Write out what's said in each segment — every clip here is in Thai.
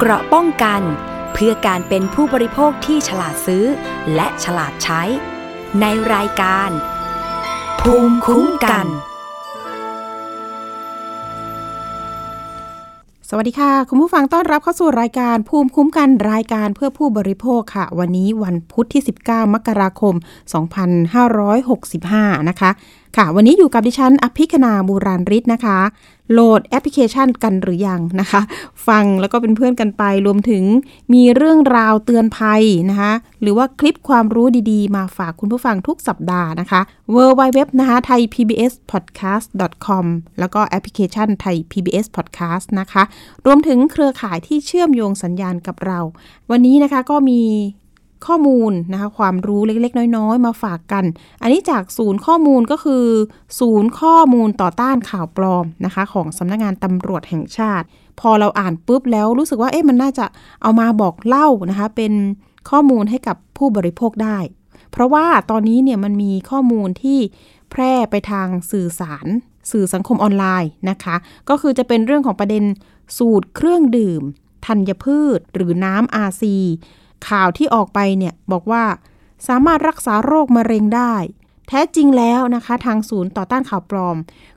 เกราะป้องกัน เพื่อการเป็นผู้บริโภคที่ฉลาดซื้อ และฉลาดใช้ ในรายการ ภูมิคุ้มกัน สวัสดีค่ะ คุณผู้ฟังต้อนรับเข้าสู่รายการภูมิคุ้มกันรายการเพื่อผู้บริโภคค่ะ วันนี้วันพุธที่ 19 มกราคม 2565 นะคะ ค่ะ วันนี้อยู่กับดิฉันอภิคณาบูราริศนะคะ โหลดแอปพลิเคชันกันหรือยังนะคะ ฟังแล้วก็เป็นเพื่อนกันไป รวมถึงมีเรื่องราวเตือนภัยนะคะ หรือว่าคลิปความรู้ดีๆ มาฝากคุณผู้ฟังทุกสัปดาห์นะคะ w w w นะคะ Thai PBS podcast com แล้วก็แอปพลิเคชัน Thai PBS podcast นะคะ รวมถึงเครือข่ายที่เชื่อมโยงสัญญาณกับเรา วันนี้นะคะก็มี ข้อมูลนะคะความรู้เล็กๆ น้อยๆ มาฝากกัน อันนี้จากศูนย์ข้อมูลก็คือ ศูนย์ข้อมูลต่อต้านข่าวปลอมนะคะ ของสำนักงานตำรวจแห่งชาติ พอเราอ่านปุ๊บแล้วรู้สึกว่าเอ๊ะมันน่าจะเอามาบอกเล่านะคะ เป็นข้อมูลให้กับผู้บริโภคได้ เพราะว่าตอนนี้เนี่ยมันมีข้อมูลที่แพร่ไปทางสื่อสาร สื่อสังคมออนไลน์นะคะ ก็คือจะเป็นเรื่องของประเด็นสูตรเครื่องดื่มธัญพืช หรือน้ำอาซี ข่าวที่ออกไปเนี่ยบอกว่าสามารถรักษาโรคมะเร็งได้ แท้จริงแล้วนะคะ ทางศูนย์ต่อต้านข่าวปลอม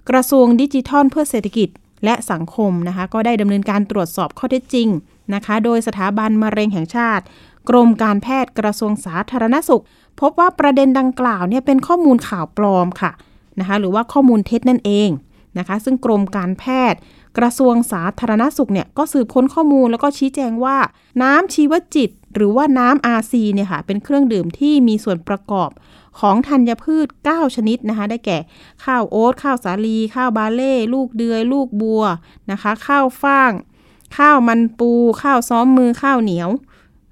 กระทรวงดิจิทัลเพื่อเศรษฐกิจและสังคมนะคะ ก็ได้ดำเนินการตรวจสอบข้อเท็จจริงนะคะ โดยสถาบันมะเร็งแห่งชาติ กรมการแพทย์กระทรวงสาธารณสุข พบว่าประเด็นดังกล่าวเนี่ยเป็นข้อมูลข่าวปลอมค่ะนะคะ หรือว่าข้อมูลเท็จนั่นเอง นะคะ ซึ่งกรมการแพทย์ กระทรวงสาธารณสุขเนี่ยก็สืบค้นข้อมูลแล้วก็ชี้แจงว่า น้ำชีวจิต หรือว่าน้ำอาซีเนี่ยค่ะเป็นเครื่องดื่มที่มีส่วนประกอบของธัญพืช 9 ชนิดนะคะ ได้แก่ ข้าวโอ๊ตข้าวสาลี ข้าวบาเล่ ลูกเดือย ลูกบัวนะคะ ข้าวฟ่าง ข้าวมันปู ข้าวซ้อมมือข้าวเหนียว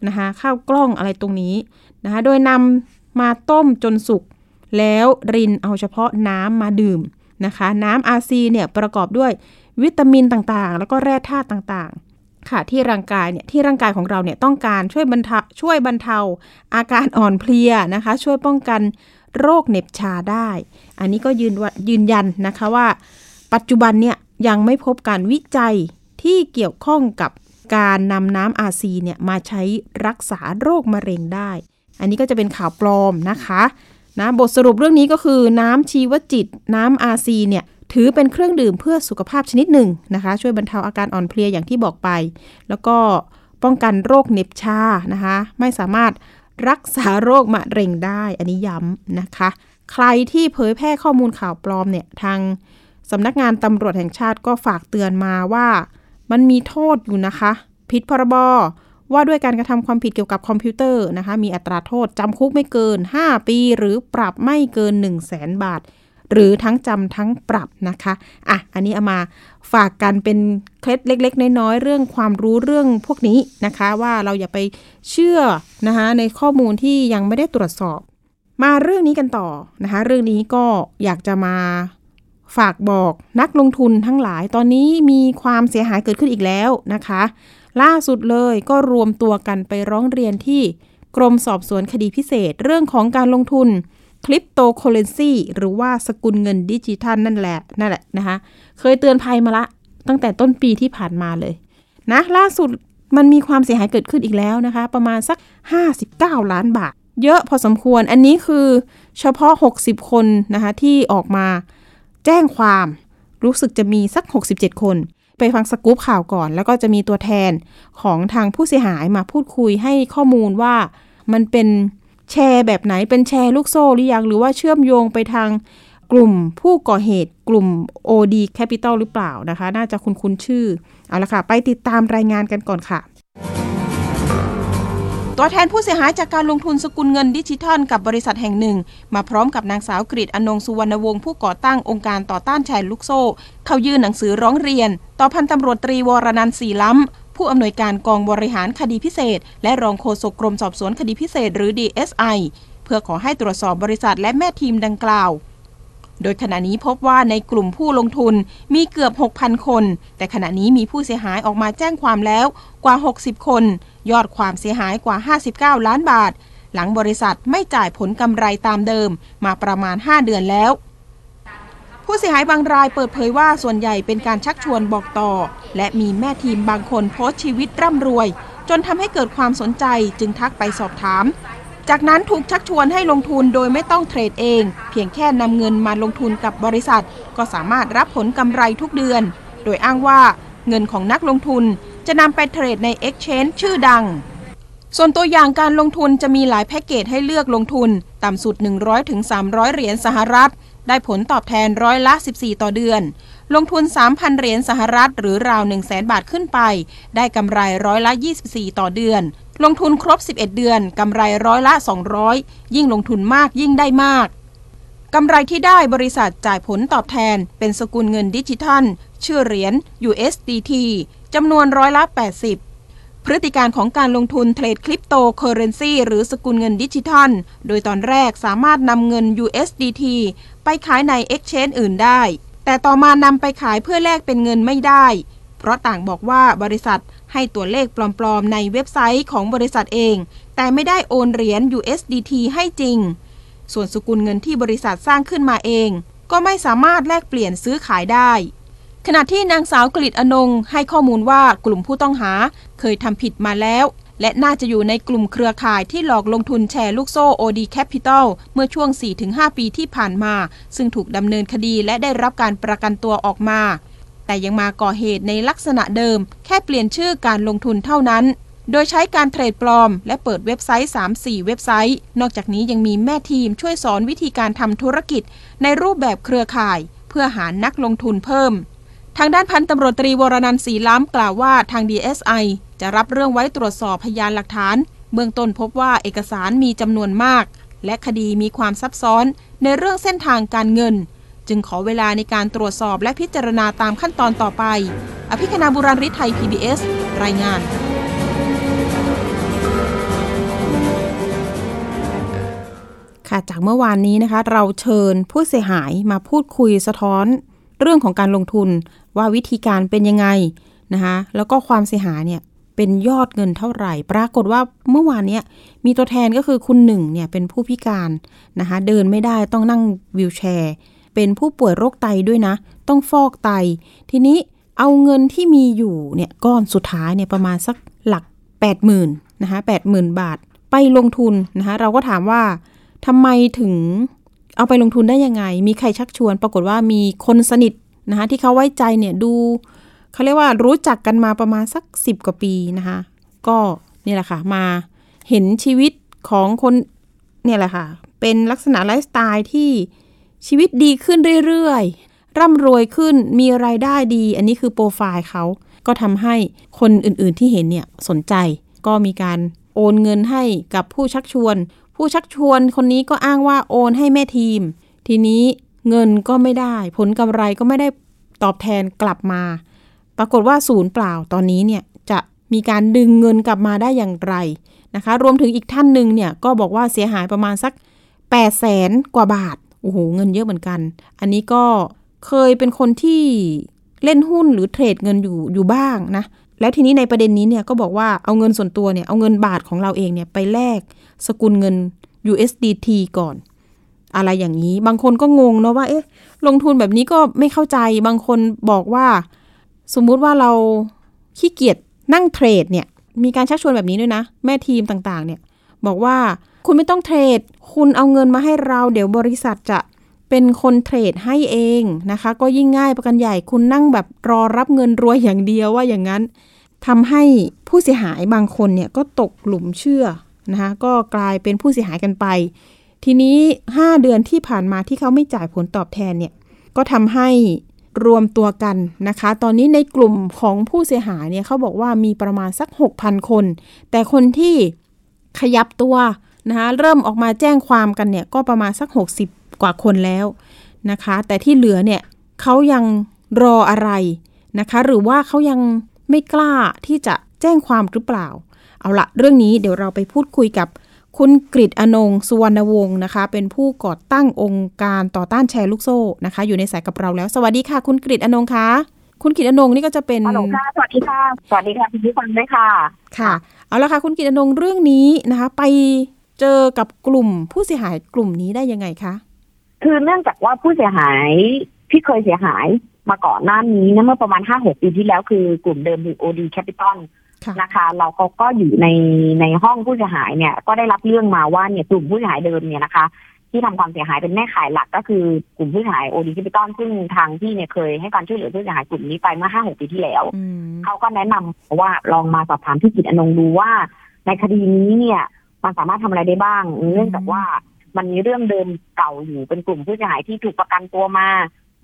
นะคะข้าวกล้องอะไรตรงนี้นะคะโดยนำมาต้มจนสุกแล้วรินเอาเฉพาะน้ำมาดื่ม นะคะ น้ำอาซีเนี่ยประกอบด้วยวิตามินต่างๆ แล้วก็แร่ธาตุต่างๆ ค่ะที่ร่างกายเนี่ยที่ร่างกายของเราเนี่ยต้องการช่วยบรรเทาช่วยบรรเทา อาการอ่อนเพลียนะคะ ช่วยป้องกันโรคเหน็บชาได้ อันนี้ก็ยืนยืนยันนะคะว่า ปัจจุบันเนี่ยยังไม่พบการวิจัยที่เกี่ยวข้องกับการนำน้ำอาซีเนี่ยมาใช้รักษาโรคมะเร็งได้ อันนี้ก็จะเป็นข่าวปลอมนะคะ นะบทสรุปเรื่องนี้ก็คือน้ำชีวจิต น้ำอาซีเนี่ยถือเป็นเครื่องดื่มเพื่อสุขภาพชนิดหนึ่งนะคะ ช่วยบรรเทาอาการอ่อนเพลียอย่างที่บอกไป แล้วก็ป้องกันโรคเน็บชานะคะ ไม่สามารถรักษาโรคมะเร็งได้ อันนี้ย้ำนะคะ ใครที่เผยแพร่ข้อมูลข่าวปลอมเนี่ยทางสำนักงานตำรวจแห่งชาติก็ฝากเตือนมาว่า มันมีโทษอยู่นะคะ ผิดพรบ ว่าด้วยการกระทำความผิดเกี่ยวกับคอมพิวเตอร์นะคะ มีอัตราโทษจำคุกไม่เกิน 5 ปี หรือปรับไม่เกิน 1 0 0 0 0แสนบาท หรือทั้งจำทั้งปรับนะคะ อะ อันนี้เอามาฝากกันเป็นเคล็ดเล็ก ๆ น้อยๆเรื่องความรู้เรื่องพวกนี้นะคะ ว่าเราอย่าไปเชื่อนะคะในข้อมูลที่ยังไม่ได้ตรวจสอบ มาเรื่องนี้กันต่อนะคะ เรื่องนี้ก็อยากจะมา ฝากบอกนักลงทุนทั้งหลายตอนนี้มีความเสียหายเกิดขึ้นอีกแล้วนะคะ ล่าสุดเลยก็รวมตัวกันไปร้องเรียนที่กรมสอบสวนคดีพิเศษเรื่องของการลงทุนคริปโตเคอเรนซีหรือว่าสกุลเงินดิจิทัลนั่นแหละนั่นแหละนะคะเคยเตือนภัยมาละ ตั้งแต่ต้นปีที่ผ่านมาเลยนะล่าสุดมันมีความเสียหายเกิดขึ้นอีกแล้วนะคะ ประมาณสัก 59 ล้านบาท เยอะพอสมควรอันนี้คือเฉพาะ 60 คนนะคะที่ออกมา แจ้งความ รู้สึกจะมีสัก 67 คน ไปฟังสกู๊ปข่าวก่อน แล้วก็จะมีตัวแทนของทางผู้เสียหายมาพูดคุยให้ข้อมูลว่ามันเป็นแชร์แบบไหนเป็นแชร์ลูกโซ่หรือยัง หรือว่าเชื่อมโยงไปทางกลุ่มผู้ก่อเหตุกลุ่ม OD Capital หรือเปล่านะคะ น่าจะคุ้นคุ้นชื่อ เอาละค่ะ ไปติดตามรายงานกันก่อนค่ะ ตัวแทนผู้เสียหายจากการลงทุนสกุลเงินดิจิทัล กับบริษัทแห่งหนึ่ง มาพร้อมกับนางสาวกฤษอนงสุวรรณวงศ์ผู้ก่อตั้งองค์การต่อต้านแชร์ลูกโซ่ เข้ายื่นหนังสือร้องเรียน ต่อพันตำรวจตรีวรนันท์สีล้ำ ผู้อำนวยการกองบริหารคดีพิเศษ และรองโฆษกกรมสอบสวนคดีพิเศษหรือ DSI เพื่อขอให้ตรวจสอบบริษัทและแม่ทีมดังกล่าวโดยขณะนี้พบว่าในกลุ่มผู้ลงทุนมีเกือบ 6,000 คน แต่ขณะนี้มีผู้เสียหายออกมาแจ้งความแล้วกว่า 60 คน ยอดความเสียหายกว่า 59 ล้านบาท หลังบริษัทไม่จ่ายผลกำไรตามเดิมมาประมาณ 5 เดือนแล้ว ผู้เสียหายบางรายเปิดเผยว่าส่วนใหญ่เป็นการชักชวนบอกต่อ และมีแม่ทีมบางคนโพสต์ชีวิตร่ำรวย จนทำให้เกิดความสนใจจึงทักไปสอบถาม จากนั้นถูกชักชวนให้ลงทุนโดยไม่ต้องเทรดเอง เพียงแค่นำเงินมาลงทุนกับบริษัท ก็สามารถรับผลกำไรทุกเดือน โดยอ้างว่าเงินของนักลงทุน จะนำไปเทรดใน Exchange ชื่อดัง ส่วนตัวอย่างการลงทุนจะมีหลายแพ็กเกจให้เลือกลงทุน ต่ำสุด 100-300ถึง300 เหรียญสหรัฐ ได้ผลตอบแทนร้อยละ 14 ต่อเดือน ลงทุน 3,000 เหรียญสหรัฐ หรือราว 1 0 0 0 0 0 บาทขึ้นไป ได้กำไรร้อยละ 24 ต่อเดือน ลงทุนครบ 11 เดือนกำไรร้อยละ 200 ยิ่งลงทุนมากยิ่งได้มากกำไรที่ได้บริษัทจ่ายผลตอบแทน เป็นสกุลเงินดิจิทัล ชื่อเหรียญ USDT จำนวนร้อยละ 80 พฤติการของการลงทุนเทรดคริปโตเคอเรนซีหรือสกุลเงินดิจิทัล โดยตอนแรกสามารถนำเงิน USDT ไปขายใน Exchange อื่นได้ แต่ต่อมานำไปขายเพื่อแลกเป็นเงินไม่ได้ เพราะต่างบอกว่าบริษัทให้ตัวเลขปลอมๆ ในเว็บไซต์ของบริษัทเอง แต่ไม่ได้โอนเหรียญ USDT ให้จริง ส่วนสกุลเงินที่บริษัทสร้างขึ้นมาเอง ก็ไม่สามารถแลกเปลี่ยนซื้อขายได้ ขณะที่นางสาวกฤษอนงให้ข้อมูลว่ากลุ่มผู้ต้องหาเคยทำผิดมาแล้ว และน่าจะอยู่ในกลุ่มเครือข่ายที่หลอกลงทุนแชร์ลูกโซ่ OD Capital เมื่อช่วง 4-5 ปีที่ผ่านมา ซึ่งถูกดำเนินคดีและได้รับการประกันตัวออกมา แต่ยังมาก่อเหตุในลักษณะเดิม แค่เปลี่ยนชื่อการลงทุนเท่านั้นโดยใช้การเทรดปลอม และเปิดเว็บไซต์ 3-4 เว็บไซต์ นอกจากนี้ยังมีแม่ทีมช่วยสอนวิธีการทำธุรกิจในรูปแบบเครือข่าย เพื่อหานักลงทุนเพิ่ม ทางด้านพันตำรวจตรีวรนันท์ศรีล้ำกล่าวว่าทาง DSI จะรับเรื่องไว้ตรวจสอบพยานหลักฐาน เบื้องต้นพบว่าเอกสารมีจำนวนมาก และคดีมีความซับซ้อนในเรื่องเส้นทางการเงิน จึงขอเวลาในการตรวจสอบและพิจารณาตามขั้นตอนต่อไป อภิคณาบุราริไทย PBS รายงานค่ะจากเมื่อวานนี้นะคะ เราเชิญผู้เสียหายมาพูดคุยสะท้อนเรื่องของการลงทุน ว่าวิธีการเป็นยังไงนะคะแล้วก็ความเสียหายเนี่ยเป็นยอดเงินเท่าไหร่ ปรากฏว่าเมื่อวานเนี้ยมีตัวแทนก็คือคุณหนึ่งเนี่ยเป็นผู้พิการนะคะเดินไม่ได้ต้องนั่งวิวแชร์ เป็นผู้ป่วยโรคไตด้วยนะ ต้องฟอกไต ทีนี้เอาเงินที่มีอยู่เนี่ยก้อนสุดท้ายเนี่ยประมาณสักหลัก 80,000นะคะ80,000บาท ไปลงทุนนะคะเราก็ถามว่าทำไมถึงเอาไปลงทุนได้ยังไง มีใครชักชวน ปรากฏว่ามีคนสนิท นะคะที่เขาไว้ใจเนี่ยดูเขาเรียกว่ารู้จักกันมาประมาณสัก 10 กว่าปีนะคะก็นี่แหละค่ะมาเห็นชีวิตของคนเนี่ยแหละค่ะเป็นลักษณะไลฟ์สไตล์ที่ชีวิตดีขึ้นเรื่อยๆ ร่ำรวยขึ้นมีรายได้ดี อันนี้คือโปรไฟล์เขาก็ทำให้คนอื่นๆที่เห็นเนี่ยสนใจก็มีการโอนเงินให้กับผู้ชักชวน ผู้ชักชวนคนนี้ก็อ้างว่าโอนให้แม่ทีม ทีนี้ เงินก็ไม่ได้ ผลกำไรก็ไม่ได้ตอบแทนกลับมา ปรากฏว่าศูนย์เปล่าตอนนี้เนี่ยจะมีการดึงเงินกลับมาได้อย่างไรนะคะ รวมถึงอีกท่านหนึ่งเนี่ยก็บอกว่าเสียหายประมาณสัก8 0 0แสนกว่าบาท โอ้โห เงินเยอะเหมือนกัน อันนี้ก็เคยเป็นคนที่เล่นหุ้นหรือเทรดเงินอยู่อยู่บ้างนะ แล้วทีนี้ในประเด็นนี้เนี่ยก็บอกว่าเอาเงินส่วนตัวเนี่ย เอาเงินบาทของเราเองเนี่ยไปแลกสกุลเงิน USDT ก่อน อะไรอย่างนี้ บางคนก็งงเนาะว่า เอ๊ะ ลงทุนแบบนี้ก็ไม่เข้าใจ บางคนบอกว่า สมมุติว่าเราขี้เกียจนั่งเทรดเนี่ย มีการชักชวนแบบนี้ด้วยนะ แม่ทีมต่างๆ เนี่ย บอกว่าคุณไม่ต้องเทรด คุณเอาเงินมาให้เรา เดี๋ยวบริษัทจะเป็นคนเทรดให้เองนะคะ ก็ยิ่งง่ายประกันใหญ่ คุณนั่งแบบรอรับเงินรวยอย่างเดียวว่าอย่างนั้นทำให้ผู้เสียหายบางคนเนี่ยก็ตกหลุมเชื่อนะคะก็กลายเป็นผู้เสียหายกันไป ทีนี้ 5 เดือนที่ผ่านมาที่เขาไม่จ่ายผลตอบแทนเนี่ย ก็ทำให้รวมตัวกันนะคะ ตอนนี้ในกลุ่มของผู้เสียหายเนี่ยเขาบอกว่ามีประมาณสัก 6,000 คน แต่คนที่ขยับตัวนะคะเริ่มออกมาแจ้งความกันเนี่ย ก็ประมาณสัก 60 กว่าคนแล้วนะคะ แต่ที่เหลือเนี่ยเขายังรออะไรนะคะ หรือว่าเขายังไม่กล้าที่จะแจ้งความหรือเปล่า เอาละเรื่องนี้เดี๋ยวเราไปพูดคุยกับ คุณกริตอนงสุวรรณวงศ์นะคะ เป็นผู้ก่อตั้งองค์การต่อต้านแชร์ลูกโซ่นะคะ อยู่ในสายกับเราแล้ว สวัสดีค่ะ คุณกริตอนงค์คะคุณกริตอนงค์นี่ก็จะเป็นฮัลโหลค่ะสวัสดีค่ะ สวัสดีค่ะคุณผู้ฟังด้วยค่ะ ค่ะ เอาละค่ะ คุณกริตอนงค์เรื่องนี้นะคะ ไปเจอกับกลุ่มผู้เสียหายกลุ่มนี้ได้ยังไงคะ คือเนื่องจากว่าผู้เสียหายที่เคยเสียหายมาก่อนหน้านี้นะเมื่อประมาณห้าหกปีที่แล้วคือกลุ่มเดิมคือ OD Capital ค่ะ นะคะ เราก็ก็อยู่ในในห้องผู้เสียหายเนี่ย ก็ได้รับเรื่องมาว่าเนี่ยกลุ่มผู้เสียหายเดิมเนี่ยนะคะ ที่ทำความเสียหายเป็นแม่ขายหลักก็คือกลุ่มผู้เสียหาย OD Capital ซึ่งทางที่เนี่ยเคยให้การช่วยเหลือผู้เสียหายกลุ่มนี้ไปเมื่อห้าหกปีที่แล้วอืมเขาก็แนะนำว่าลองมาสอบถามที่จิตอนงดูว่า ในคดีนี้เนี่ยมันสามารถทำอะไรได้บ้าง เนื่องจากว่ามันมีเรื่องเดิมเก่าอยู่เป็นกลุ่มผู้เสียหายที่ถูกประกันตัวมา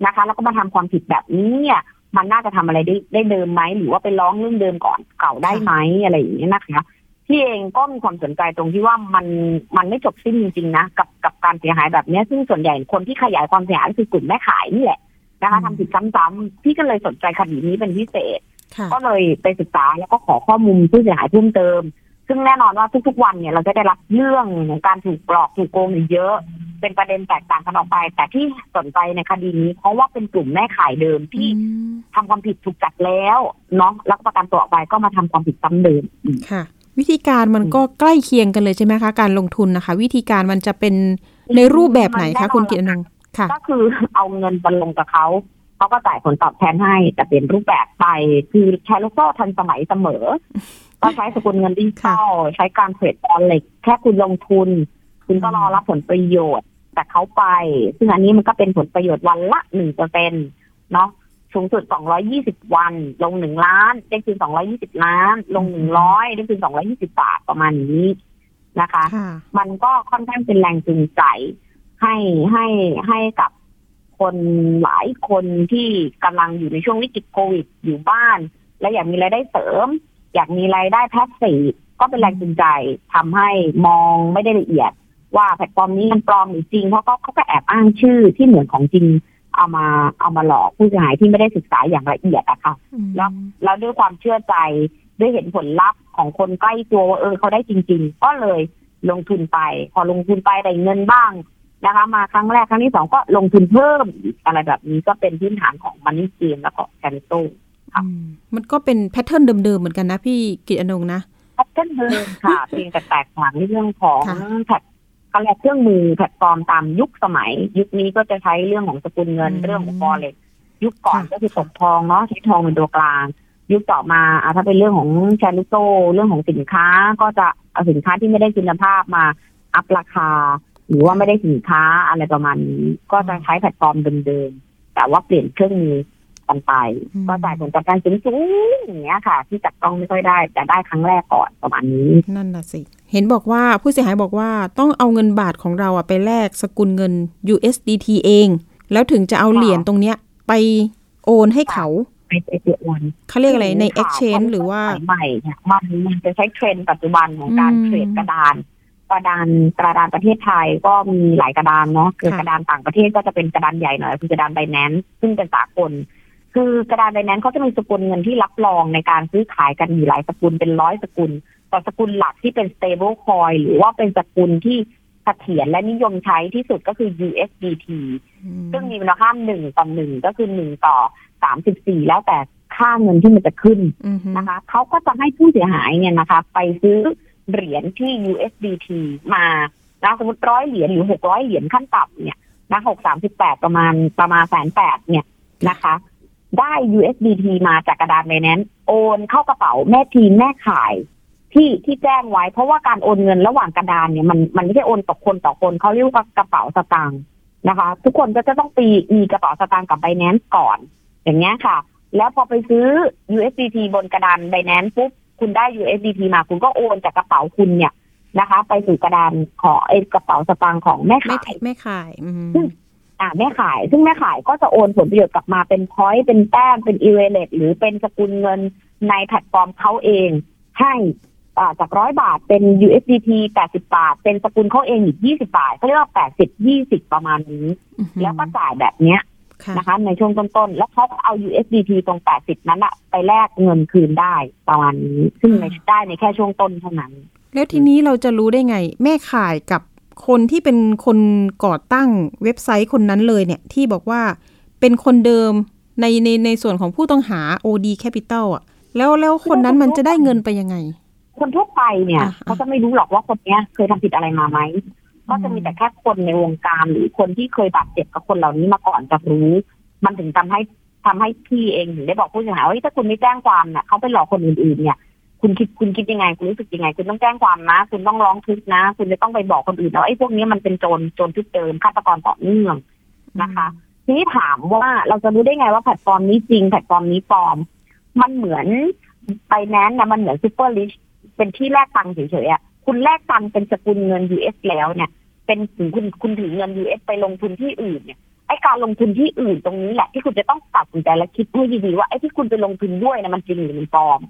นะคะ แล้วก็มาทำความผิดแบบนี้เนี่ย มันน่าจะทำอะไรได้ได้เดิมไหมหรือว่าไปร้องเรื่องเดิมก่อนเก่าได้ไหมอะไรอย่างเงี้ยนะคะที่เองก็มีความสนใจตรงที่ว่ามันมันไม่จบสิ้นจริงๆนะกับกับการเสียหายแบบเนี้ยซึ่งส่วนใหญ่คนที่ขยายความเสียหายก็คือกลุ่มแม่ขายนี่แหละนะคะทำผิดซ้ำๆพี่ก็เลยสนใจคดีนี้เป็นพิเศษค่ะก็เลยไปศึกษาแล้วก็ขอข้อมูลผู้เสียหายเพิ่มเติม ซึ่งแน่นอนว่าทุกๆวันเนี่ยเราจะได้รับเรื่องของการถูกหลอกถูกโกงอยู่เยอะ เป็นประเด็นแตกต่างกันออกไป แต่ที่สนใจในคดีนี้ เพราะว่าเป็นกลุ่มแม่ขายเดิมที่อืมทำความผิดถูกจับแล้วเนาะแล้วก็ประกันตัวออกไปก็มาทำความผิดซ้ำเดิมอีกค่ะ วิธีการมันก็ใกล้เคียงกันเลยใช่ไหมคะการลงทุนนะคะ วิธีการมันจะเป็นในรูปแบบไหนคะคุณกิตอนงค์ค่ะ ก็คือเอาเงินไปลงกับเขาเขาก็จ่ายผลตอบแทนให้ แต่เป็นรูปแบบไปคือแชร์ลูกโซ่ทันสมัยเสมอ ก็ใช้สกุลเงินดิจิตอลใช้การเทรดออนไลน์แค่คุณลงทุน คุณก็รอรับผลประโยชน์จากเขาไป ซึ่งอันนี้มันก็เป็นผลประโยชน์วันละหนึ่งเปอร์เซ็นเนาะสูงสุด220วัน ลงหนึ่งล้าน ได้คืน220ล้าน ลงหนึ่งร้อยได้คืน220บาทประมาณนี้นะคะค่ะมันก็ค่อนข้างเป็นแรงจูงใจให้ให้ให้กับคนหลายคนที่กำลังอยู่ในช่วงวิกฤตโควิดอยู่บ้าน และอยากมีรายได้เสริม อยากมีรายได้ passive ก็เป็นแรงจูงใจทำให้มองไม่ได้ละเอียด ว่าแพลตฟอร์มนี้มันปลอมหรือจริงเพราะก็เขาก็แอบอ้างชื่อที่เหมือนของจริงเอามาเอามาหลอกผู้เสียหายที่ไม่ได้ศึกษาอย่างละเอียดอะค่ะอืมแล้วแล้วด้วยความเชื่อใจด้วยเห็นผลลัพธ์ของคนใกล้ตัวว่าเออเขาได้จริง ๆ ก็เลยลงทุนไป พอลงทุนไปได้เงินบ้างนะคะ มาครั้งแรกครั้งที่สองก็ลงทุนเพิ่มอีกอะไรแบบนี้ก็เป็นพื้นฐานของ money game แล้วก็คริปโตอืมมันก็เป็น pattern เดิมๆเหมือนกันนะพี่กิตอนงค์นะ pattern เดิมค่ะเพียงแต่แตกต่างในเรื่องของค่ะแพลต เขาเรียกเครื่องมือแพลตฟอร์มตามยุคสมัย ยุคนี้ก็จะใช้เรื่องของสกุลเงินเรื่องของ Forex ยุคก่อนก็คือตกทองเนาะใช้ทองเป็นตัวกลาง ยุคต่อมาอะถ้าเป็นเรื่องของแชร์ลูกโซ่เรื่องของสินค้าก็จะเอาสินค้าที่ไม่ได้คุณภาพมาอัพราคา หรือว่าไม่ได้สินค้าอะไรประมาณนี้ก็จะใช้แพลตฟอร์มเดิมๆแต่ว่าเปลี่ยนเครื่องมือกันไปอืมก็จ่ายผลตอบแทนสูงๆอย่างเงี้ยค่ะ ที่จับต้องไม่ค่อยได้แต่ได้ครั้งแรกก่อนประมาณนี้ นั่นน่ะสิ เห็นบอกว่าผู้เสียหายบอกว่าต้องเอาเงินบาทของเราอะไปแลกสกุลเงิน USDT เอง แล้วถึงจะเอาเหรียญตรงเนี้ยไปโอนให้เขาไปไปเจอวันเขาเรียกอะไรในค่ะ exchange หรือว่าสมัยใหม่เนี่ยมันมันจะใช้เทรนด์ปัจจุบันของการอืมเทรดกระดานกระดานกระดานประเทศไทยก็มีหลายกระดานเนาะคือค่ะกระดานต่างประเทศก็จะเป็นกระดานใหญ่หน่อยคือกระดานไบแนนซึ่งเป็นสากลคือกระดานไบแนนเขาจะมีสกุลเงินที่รับรองในการซื้อขายกันอยู่หลายสกุลเป็นร้อยสกุล แต่สกุลหลักที่เป็น stable coin หรือว่าเป็นสกุลที่เสถียรและนิยมใช้ที่สุดก็คือ USDT อืมซึ่งมีมูลค่าหนึ่งต่อหนึ่งก็คือหนึ่งต่อสามสิบสี่แล้วแต่ค่าเงินที่มันจะขึ้นอืมฮึนะคะเขาก็จะให้ผู้เสียหายเนี่ยนะคะ ไปซื้อเหรียญที่ USDT มานะสมมติร้อยเหรียญหรือหกร้อยเหรียญขั้นต่ำเนี่ยนะหกสามสิบแปดประมาณประมาณแสนแปดเนี่ยนะคะ ได้ USDT มาจากกระดานไบแนนซ์โอนเข้ากระเป๋าแม่ทีมแม่ขาย ที่ที่แจ้งไว้ เพราะว่าการโอนเงินระหว่างกระดานเนี่ยมันมันไม่ใช่โอนต่อคนต่อคนเขาเรียกว่ากระเป๋าสตางค์นะคะ ทุกคนก็จะต้องไปมีกระเป๋าสตางค์กับ Binance ก่อน อย่างเงี้ยค่ะ แล้วพอไปซื้อ USDT บนกระดาน Binance ปุ๊บคุณได้ USDT มาคุณก็โอนจากกระเป๋าคุณเนี่ยนะคะ ไปสู่กระดานของไอ้กระเป๋าสตางค์ของแม่ไม่ขายแม่ข่ายอืมซึ่งอ่าแม่ข่าย ซึ่งแม่ข่ายก็จะโอนผลประโยชน์กลับมาเป็น point เป็นแต้มเป็น e-wallet หรือเป็นสกุลเงินในแพลตฟอร์มเขาเองให้อ่า จากร้อยบาทเป็น USDT 80 บาท เป็นสกุลเขาเองอีก 20 บาทเขาเรียกว่า 80 20 ประมาณนี้อือฮึแล้วก็จ่ายแบบเนี้ยค่ะนะคะ ในช่วงต้นๆ แล้วเขาก็เอา USDT ตรง 80 นั้นอะไปแลกเงินคืนได้ประมาณนี้ ซึ่งในได้ในแค่ช่วงต้นเท่านั้น แล้วทีนี้เราจะรู้ได้ไง แม่ขายกับคนที่เป็นคนก่อตั้งเว็บไซต์คนนั้นเลยเนี่ย ที่บอกว่าเป็นคนเดิมในในในส่วนของผู้ต้องหา OD Capital อะ แล้วแล้วคนนั้นมันจะได้เงินไปยังไง คนทั่วไปเนี่ยอะเขาจะไม่รู้หรอกว่าคนเนี้ย เคยทำผิดอะไรมาไหมก็จะมีแต่แค่คนในวงการหรือคนที่เคยบาดเจ็บกับคนเหล่านี้มาก่อนจะรู้ มันถึงทำให้ทำให้พี่เองถึงได้บอกผู้เสียหายว่าถ้าคุณไม่แจ้งความเนี่ยเขาไปหลอกคนอื่นๆ เนี่ย คุณคิดคุณคิดยังไงคุณรู้สึกยังไง คุณต้องแจ้งความนะ คุณต้องร้องทุกข์นะ คุณจะต้องไปบอกคนอื่นว่าไอ้พวกนี้มันเป็นโจรโจรทุกเติมฆาตกรต่อเนื่องนะคะ ทีนี้ถามว่าเราจะรู้ได้ไงว่าแพลตฟอร์มนี้จริงแพลตฟอร์มนี้ปลอม มันเหมือน Binance นะมันเหมือน Superrich เป็นที่แลกตังค์เฉยๆอะคุณแลกตังค์เป็นสกุลเงิน US แล้วเนี่ย เป็นถึงคุณคุณถือเงิน US ไปลงทุนที่อื่นเนี่ยไอการลงทุนที่อื่นตรงนี้แหละที่คุณจะต้องตัดสินใจและคิดให้ดีๆว่าไอ้ที่คุณไปลงทุนด้วยนะมันจริงหรือมันปลอม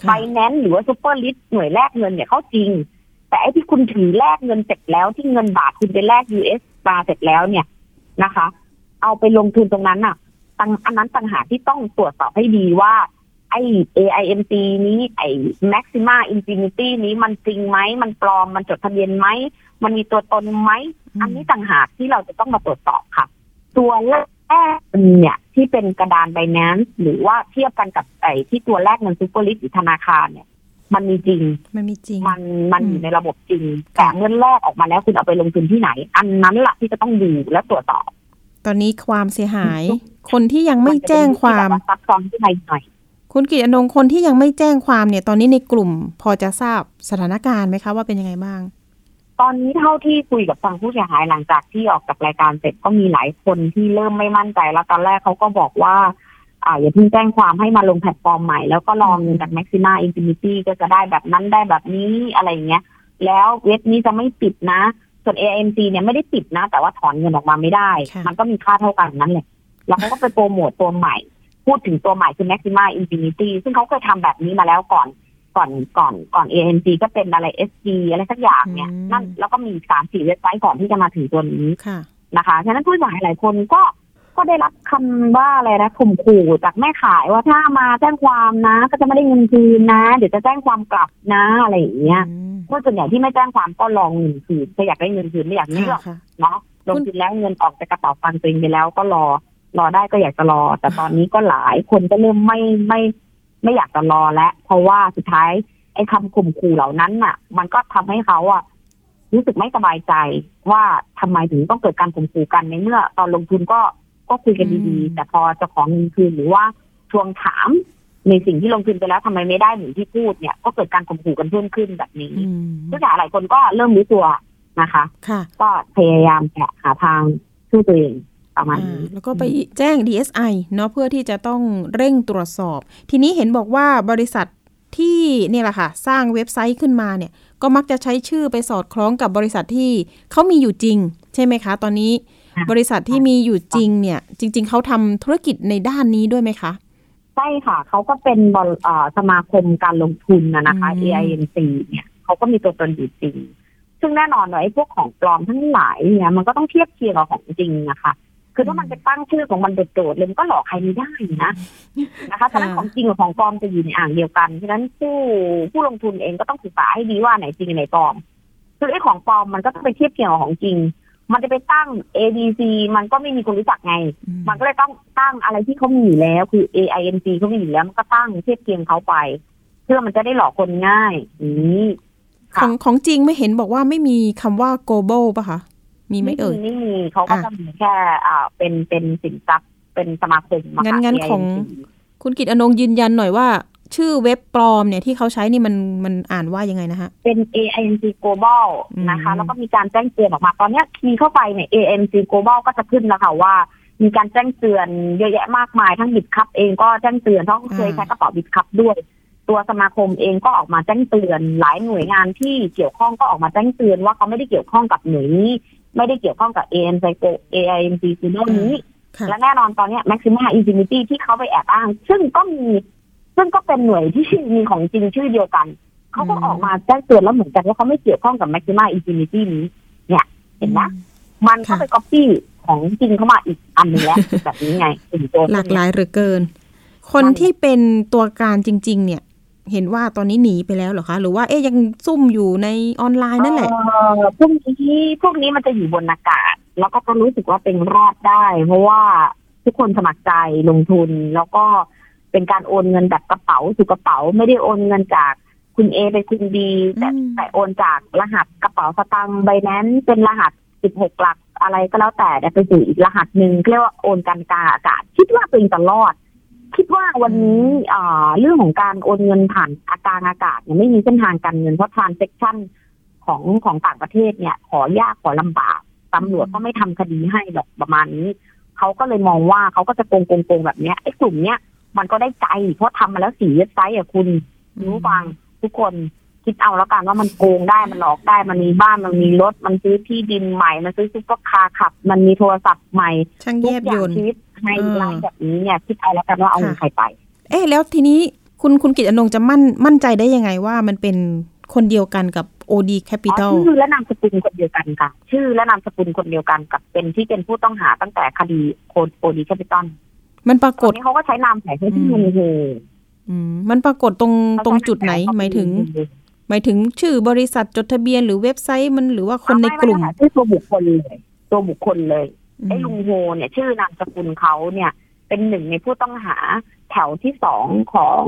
ค่ะ Binance หรือว่า Superrich หน่วยแลกเงินเนี่ยเขาจริง แต่ไอ้ที่คุณถือแลกเงินเสร็จแล้วที่เงินบาทคุณไปแลก US มาเสร็จแล้วเนี่ยนะคะ เอาไปลงทุนตรงนั้นอะตังอันนั้นต่างหากที่ต้องตรวจสอบให้ดีว่า ไอ้ AIMT นี้ไอ้ Maxima Infinity นี้มันจริงไหม มันปลอมมันจดทะเบียนไหม มันมีตัวตนไหม อันนี้ต่างหากที่เราจะต้องมาตรวจสอบค่ะ ตัวแรกเนี่ยที่เป็นกระดาน Binance หรือว่าเทียบกันกับไอ้ที่ตัวแรกเงินซูเปอร์ลิสหรือธนาคารเนี่ย มันมีจริง มันมีจริง มันมันอืมอยู่ในระบบจริง แต่เงินแรกออกมาแล้วคุณเอาไปลงทุนที่ไหน อันนั้นแหละที่จะต้องดูและตรวจสอบ ตอนนี้ความเสียหาย คนที่ยังไม่แจ้งความนจะเป็นที่แบบซับซ้อนที่ไหนหน่อย คุณกิตอนงค์คนที่ยังไม่แจ้งความเนี่ย ตอนนี้ในกลุ่มพอจะทราบสถานการณ์ไหมคะว่าเป็นยังไงบ้าง ตอนนี้เท่าที่คุยกับทางผู้เสียหายหลังจากที่ออกจากรายการเสร็จก็มีหลายคนที่เริ่มไม่มั่นใจแล้วตอนแรกเขาก็บอกว่าอ่าอย่าเพิ่งแจ้งความให้มาลงแพลตฟอร์มใหม่ แล้วก็รอเงินจาก Maxima Infinity ก็จะได้แบบนั้นได้แบบนี้อะไรอย่างเงี้ย แล้วเว็บนี้จะไม่ปิดนะ ส่วน AMC เนี่ยไม่ได้ปิดนะ แต่ว่าถอนเงินออกมาไม่ได้ค่ะมันก็มีค่าเท่ากันนั่นแหละแล้วเขาก็ไปโปรโมทตัวใหม่ พูดถึงตัวใหม่คือ Maxima Infinity ซึ่งเขาเคยทำแบบนี้มาแล้วก่อนก่อนก่อนก่อน AMC ก็เป็นอะไร SG อะไรสักอย่างเนี่ยอืมนั่นแล้วก็มีสามสี่เว็บไซต์ก่อนที่จะมาถึงตัวนี้ค่ะนะคะฉะนั้นผู้เสียหายหลายคนก็ก็ได้รับคำว่าอะไรนะข่มขู่จากแม่ขายว่าถ้ามาแจ้งความนะ ก็จะไม่ได้เงินคืนนะ เดี๋ยวจะแจ้งความกลับนะอะไรอย่างเงี้ยอืมผู้ส่วนใหญ่ที่ไม่แจ้งความก็ลองเงินคืนถ้าอยากได้เงินคืนไม่อยากเลือกค่ะค่ะเนาะลงทุนแล้วเงินออกจากกระเป๋าตังค์ตัวเองไปแล้วก็รอ รอได้ก็อยากจะรอ แต่ตอนนี้ก็หลายคนก็เริ่มไม่ไม่ไม่อยากจะรอแล้ว เพราะว่าสุดท้ายไอ้คำข่มขู่เหล่านั้นน่ะ มันก็ทำให้เขาอะรู้สึกไม่สบายใจว่าทำไมถึงต้องเกิดการข่มขู่กันในเมื่อ ตอนลงทุนก็ก็คุยกันดีอืมๆแต่พอจะขอเงินคืนหรือว่าทวงถามในสิ่งที่ลงทุนไปแล้วทำไมไม่ได้เหมือนที่พูดเนี่ย ก็เกิดการข่มขู่กันเพิ่มขึ้นแบบนี้อืมผู้เสียหายหลายคนก็เริ่มรู้ตัวนะคะค่ะก็พยายามจะหาทางช่วยตัวเอง ประมาณอ่านี้แล้วก็ไปแจ้ง DSI เนาะเพื่อที่จะต้องเร่งตรวจสอบ ทีนี้เห็นบอกว่าบริษัทที่เนี่ยแหละค่ะ สร้างเว็บไซต์ขึ้นมาเนี่ย ก็มักจะใช้ชื่อไปสอดคล้องกับบริษัทที่เขามีอยู่จริง ใช่ไหมคะ ตอนนี้ค่ะบริษัทที่มีอยู่จริงเนี่ย จริง ๆเขาทำธุรกิจในด้านนี้ด้วยไหมคะใช่ค่ะ เขาก็เป็นบริเอ่อสมาคมการลงทุนนะนะคะอืม AINC เนี่ยเขาก็มีตัวตนอยู่จริง ซึ่งแน่นอนว่าไอ้พวกของปลอมทั้งหลายเนี่ยมันก็ต้องเทียบเคียงกับของจริงนะคะ คือถ้ามันไปตั้งชื่อของมันโดดๆเลยมันก็หลอกใครไม่ได้นะนะคะฉะนั้นของจริงกับของปลอมจะอยู่ในอ่างเดียวกันฉะนั้นผู้ผู้ลงทุนเองก็ต้องศึกษาให้ดีว่าไหนจริงอันไหนปลอม คือไอ้ของปลอมมันก็ต้องไปเทียบเคียงกับของจริง มันจะไปตั้ง ABC มันก็ไม่มีคนรู้จักไงอืมมันก็เลยต้องตั้งอะไรที่เขามีอยู่แล้ว คือ AINC เขามีอยู่แล้วมันก็ตั้งเทียบเคียงเขาไป เพื่อมันจะได้หลอกคนง่ายอย่างนี้ขค่ะองของจริงไม่เห็นบอกว่าไม่มีคำว่า global ป่ะคะ มีไหมเอ่ยไม่มีเขาก็อะจะมีแค่อ่าเป็นเป็นสินทรัพย์เป็นสมาคมอะค่ะงั้นงั้นของ AINC คุณกิตอนงค์ยืนยันหน่อยว่า ชื่อเว็บปลอมเนี่ยที่เขาใช้นี่มันมันอ่านว่ายังไงนะฮะ เป็น AINC Global อืมนะคะ แล้วก็มีการแจ้งเตือนออกมา ตอนเนี้ยคีย์เข้าไปเนี่ย AINC Global ก็จะขึ้นแล้วค่ะว่า มีการแจ้งเตือนเยอะแยะมากมายทั้งบิดคัพเองก็แจ้งเตือนเพราะเขาเคยใช้กระเป๋าบิดคัพด้วย ตัวสมาคมเองก็ออกมาแจ้งเตือน หลายหน่วยงานที่เกี่ยวข้องก็ออกมาแจ้งเตือนว่าเขาไม่ได้เกี่ยวข้องกับหน่วยนี้ ไม่ได้เกี่ยวข้องกับ ANC AINC Global นี้ค่ะและแน่นอนตอนเนี้ย Maxima Infinity ที่เขาไปแอบอ้าง ซึ่งก็มีซึ่งก็เป็นหน่วยที่มีของจริงชื่อเดียวกัน เขาก็อืมออกมาแจ้งเตือนแล้วเหมือนกันว่าเขาไม่เกี่ยวข้องกับ Maxima Infinity นี้ เนี่ย เห็นไหมมันก็ค่ะไปก๊อปปี้ของจริงเข้ามาอีกอันหนึงแล้วแบบนี้ไงถึงตัวหลากหลายเหลือเกิน คนที่เป็นตัวการจริง ๆ เนี่ย เห็นว่าตอนนี้หนีไปแล้วเหรอคะ หรือว่าเอ๊ยยังซุ่มอยู่ในออนไลน์นั่นแหละเอ่อพวกนี้พวกนี้มันจะอยู่บนอากาศ แล้วก็จะรู้สึกว่าเป็นรอดได้ เพราะว่าทุกคนสมัครใจลงทุน แล้วก็เป็นการโอนเงินแบบกระเป๋าสู่กระเป๋า ไม่ได้โอนเงินจากคุณเอไปคุณบีแต่อืมแต่โอนจากรหัสกระเป๋าสตางค์ Binance เป็นรหัส16หลักอะไรก็แล้วแต่เนี่ยไปสู่อีกรหัสหนึ่งเรียกว่าโอนกันกลางอากาศ คิดว่าตัวเองจะรอด คิดว่าวันนี้เรื่องของการโอนเงินผ่านอากาศอากาศเนี่ยไม่มีเส้นทางการเงินเพราะ transaction ของของต่างประเทศเนี่ย ก็ยากก็ลำบากตำรวจก็ไม่ทำคดีให้ดอกประมาณนี้เขาก็เลยมองว่าเขาก็จะโกงโกงโกงแบบเนี้ยไอ้กลุ่มเนี้ยมันก็ได้ใจเพราะทำมาแล้วสี่เว็บไซต์อะคุณรู้ฟังทุกคน คิดเอาแล้วกันว่ามันโกงได้มันหลอกได้มันมีบ้านมันมีรถ มันซื้อที่ดินใหม่มันซื้อซุปเปอร์คาร์ขับ มันมีโทรศัพท์ใหม่ช่างทุแยกบอยย่างนต์ชีวิตให้เออไลฟ์แบบนี้เนี่ยคิดเอาแล้วกันว่าเอาเงินค่ะใครไป เอ๊ะแล้วทีนี้คุณคุณกิตอนงจะมั่นมั่นใจได้ยังไงว่ามันเป็นคนเดียวกันกับ OD อ๋อ Capital ชื่อและนามสกุลคนเดียวกันค่ะ ชื่อและนามสกุลคนเดียวกันกับเป็นที่เป็นผู้ต้องหาตั้งแต่คดีโคด OD Capitalมันปรากฏตอนนี้เขาก็ใช้นามแฝงชื่ออืมเงินโฮอืมมันปรากฏตรงตรงจุดไหนหมายถึง หมายถึงชื่อบริษัทจดทะเบียนหรือเว็บไซต์มันหรือว่าคนในกลุ่มไไชื่อตัวบุคคลเลยตัวบุคคลเลยอืมไอ้ลุงโฮเนี่ยชื่อนามสกุลเขาเนี่ย เป็นหนึ่งในผู้ต้องหาแถวที่สองของ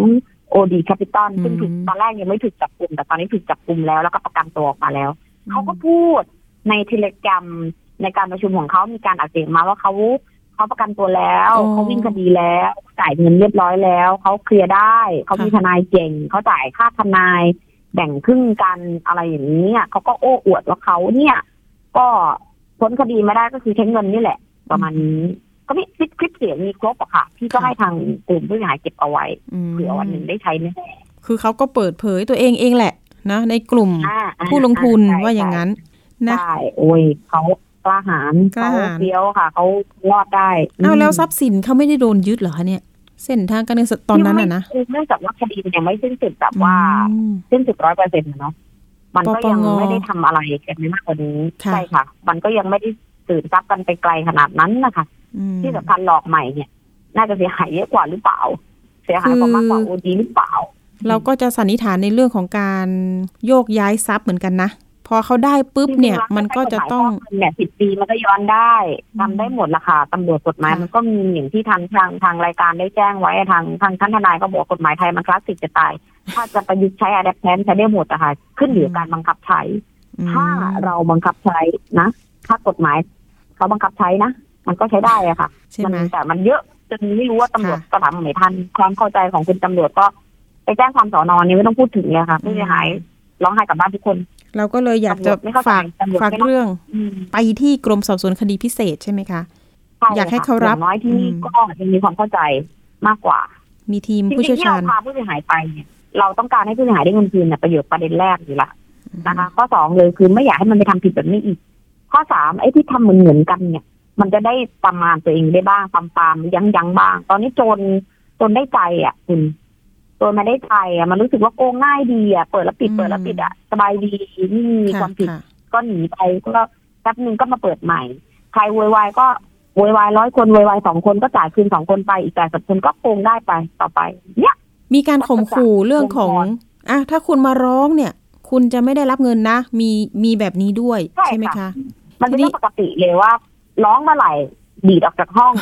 OD Capital ซึ่งถูกตอนแรกยังไม่ถูกจับกลุ่มแต่ตอนนี้ถูกจับกลุ่มแล้วแล้วก็ประกันตัวออกมาแล้ว เขาก็พูดใน Telegram ในการประชุมของเขามีการอัดเสียงมาว่าเขาเขาประกันตัวแล้วอ๋อเขาวิ่งคดีแล้วจ่ายเงินเรียบร้อยแล้วเขาเคลียร์ได้เขามีค่ะทนายเก่งเขาจ่ายค่าทนาย แบ่งครึ่งกันอะไรอย่างนี้อะเขาก็โอ้อวดว่าเขาเนี่ย ก็พ้นคดีมาได้ก็คือใช้เงินนี่แหละ ประมาณนี้ก็มีคลิปคลิปเสียงมีครบอะค่ะที่ก็ให้ทางกลุ่มผู้เสียหายเก็บเอาไว้มเผื่อวันหนึ่งได้ใช้แน่คือเขาก็เปิดเผยตัวเองเองแหละนะในกลุ่มอ่าอ่าผู้ลงทุนใช่ว่าอย่างนั้นนะใช่โอ้ยเขากล้าหาญกล้าเขาหาญเฟี้ยวค่ะเขารอดได้เอาแล้วทรัพย์พย์สินเขาไม่ได้โดนยึดเหรอคะเนี่ย เส้นทางการเงินตอนนั้นอะนะเนื่องจากว่าคดีมันยังไม่สิ้นสุดแบบว่าอืมสิ้นสุดร้อยเปอร์เซ็นต์เนาะมันก็ยังปปงไม่ได้ทำอะไรกันมากกว่านี้ค่ะใช่ค่ะ มันก็ยังไม่ได้สืบทรัพย์กันไปไกลขนาดนั้นนะคะอืมที่สำคัญหลอกใหม่เนี่ย น่าจะเสียหายเยอะกว่าหรือเปล่า เสียหายกว่ามากกว่าคือโอดีหรือเปล่า เราก็จะสันนิษฐานในเรื่องของการโยกย้ายทรัพย์เหมือนกันนะ พอเขาได้ปุ๊บเนี่ยจริงๆแล้วมันก็จะต้องใช้กฎหมายฟกเงินเนี่ยสิบปีมันก็ย้อนได้อืมทำได้หมดละค่ะตำรวจกฎหมายค่ะมันก็มีอย่างที่ทางทางทางรายการได้แจ้งไว้ทางทางท่านทนายก็บอกกฎหมายไทยมันคลาสสิกจะตาย ถ้าจะประยุกต์ใช้อะแดปแทนใช้ได้หมดอะค่ะขึ้นอยู่กับการบังคับใช้อืมถ้าเราบังคับใช้นะ ถ้ากฎหมายเขาบังคับใช้นะมันก็ใช้ได้อะค่ะใช่ไหมนแต่มันเยอะจนไม่รู้ว่าตำรวจค่ะก็ทำไม่ทันความเข้าใจของคุณตำรวจก็ไปแจ้งความสอนอนี่ไม่ต้องพูดถึงเลยค่ะผู้เสียหายร้องไห้กลับบ้านทุกคน เราก็เลยอยากจะตำรวจไม่เข้าใจฝากตำรวจฝากไม่รับเรื่องอืมไปที่กรมสอบสวนคดีพิเศษใช่ไหมคะช่อยากให้ค่ะเขารับย่งน้อยที่นี่อืมก็ยังมีความเข้าใจมากกว่า มีทีมจผู้ริเชี่งยวๆที่ชาเราญพาผู้เสียหายไปเนี่ยเราต้องการให้ผู้เสียหายได้เงินคืนเนี่ยประโยชน์ประเด็นแรกอยู่ละนะคะข้อสองเลยคือไม่อยากให้มันไปทำผิดแบบนี้อีก ข้อสามไอ้ที่ทำเหมือนเหมือนๆกันเนี่ย มันจะได้ประมาณตัวเองได้บ้างตามตามๆยั้งยั้งๆบ้าง ตอนนี้โจรโจรได้ใจอะคุณ โจรมาได้ใจอะมันรู้สึกว่าโกงง่ายดีอะเปิดแล้วปิดอืมเปิดแล้วปิดอะสบายดีไม่มีคค่ะวามผิดค่ะก็หนีไปก็แป๊บนึงก็มาเปิดใหม่ ใครโวยวายก็โวยวายร้อยคนโวยวายสองคนก็จ่ายคืนสองคนไปอีกแต่สิบคนก็โกงได้ไปต่อไป เนี่ย มีการข่มขู่เรื่องขององค์กอะถ้าคุณมาร้องเนี่ย คุณจะไม่ได้รับเงินนะ มีมีแบบนี้ด้วยใช่ใช่ไหมค่ะคะ มันเป็นทีนี้เรื่องปกติเลยว่า ร้องเมื่อไหร่ดีดออกจากห้อง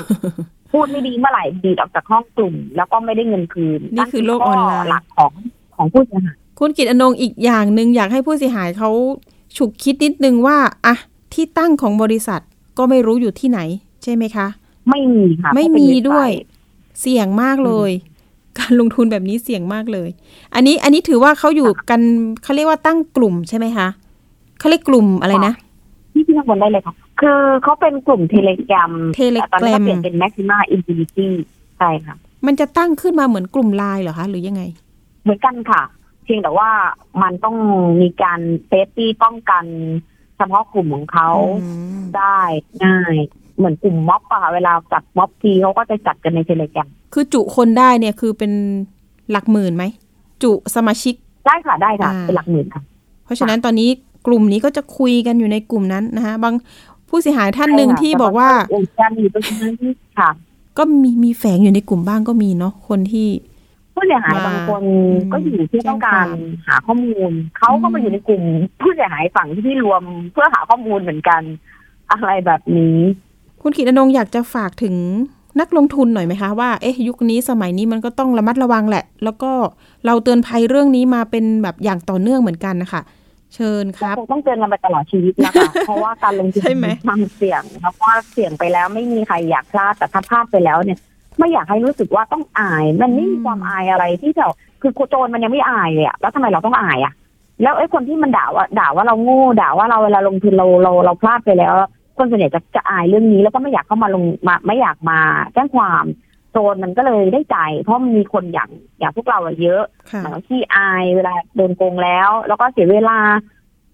พูดไม่ดีเมื่อไหร่ดีดออกจากห้องกลุ่ม แล้วก็ไม่ได้เงินคืนนี่คือโลกออนไลน์หลักของของผู้เสียหายคุณกิตอนงค์อีกอย่างหนึ่งอยากให้ผู้เสียหายเขาฉุกคิดนิดนึงว่าอะที่ตั้งของบริษัทก็ไม่รู้อยู่ที่ไหน ใช่ไหมคะ ไม่มีค่ะไม่เพราะเป็นมีเว็บไซต์ด้วย เสี่ยงมากเลย การลงทุนแบบนี้เสี่ยงมากเลย อันนี้อันนี้ถือว่าเขาอยู่กันเขาเรียกว่าตั้งกลุ่มใช่ไหมคะเขาเรียกกลุ่มอะไรนะที่ที่ข้างบนได้เลยค่ะ คือเขาเป็นกลุ่มเทเลกรม Telegram ตอนนี้ก็เปลี่ยนเป็น Maxima Infinity ใช่ค่ะ มันจะตั้งขึ้นมาเหมือนกลุ่มไลน์เหรอคะ หรือยังไง เหมือนกันค่ะ เพียงแต่ว่ามันต้องมีการ safety ป้องกันเฉพาะกลุ่มของเขาอืมได้ง่ายเหมือนกลุ่มม็อบอะค่ะเวลาจัดม็อบทีเขาก็จะจัดกันใน Telegramคือจุคนได้เนี่ยคือเป็นหลักหมื่นไหม จุสมาชิกได้ค่ะได้ค่ะอ่าเป็นหลักหมื่นค่ะ เพราะฉะนั้นตอนนี้กลุ่มนี้ก็จะคุยกันอยู่ในกลุ่มนั้นนะคะบาง ผู้เสียหายท่านหนึ่งใช่ค่ะที่บอกว่าแต่ว่าการอยู่ตรงนั้นค่ะก็มีมีแฝงอยู่ในกลุ่มบ้างก็มีเนาะคนที่ผู้เสียหายมาบางคนอืมก็อยู่ที่ต้องการแจ้งความหาข้อมูลเขาก็อืมามอยู่ในกลุ่ม ผู้เสียหายฝั่งที่รวมเพื่อหาข้อมูลเหมือนกันอะไรแบบนี้ คุณขีดอนงค์อยากจะฝากถึงนักลงทุนหน่อยไหมคะว่าเอ๊ะยุคนี้สมัยนี้มันก็ต้องระมัดระวังแหละ แล้วก็เราเตือนภัยเรื่องนี้มาเป็นแบบอย่างต่อเนื่องเหมือนกันนะคะ เชิญครับคงต้องเตือนกันไปตลอดชีวิตนะคะ เพราะว่าการลงทุนใช่ไหมความเสี่ยงแล้วก็เสี่ยงไปแล้วไม่มีใครอยากพลาดแต่ถ้าพลาดไปแล้วเนี่ย ไม่อยากให้รู้สึกว่าต้องอาย มันไม่มีความอายอะไรที่จะคือโจรมันยังไม่อายเลยอะแล้วทำไมเราต้องอายอะแล้วไอ้คนที่มันด่าว่าด่าว่าเราโง่ด่าว่าเราเวลาลงทุนเราเราเราพลาดไปแล้ว คนส่วนใหญ่จะจะอายเรื่องนี้แล้วก็ไม่อยากเข้ามาลงมาไม่อยากมาแจ้งความ โจรมันก็เลยได้ใจเพราะมันมีคนอย่างอย่างพวกเราอะเยอะค่ะเหมือนขี้อายเวลาโดนโกงแล้ว แล้วก็เสียเวลา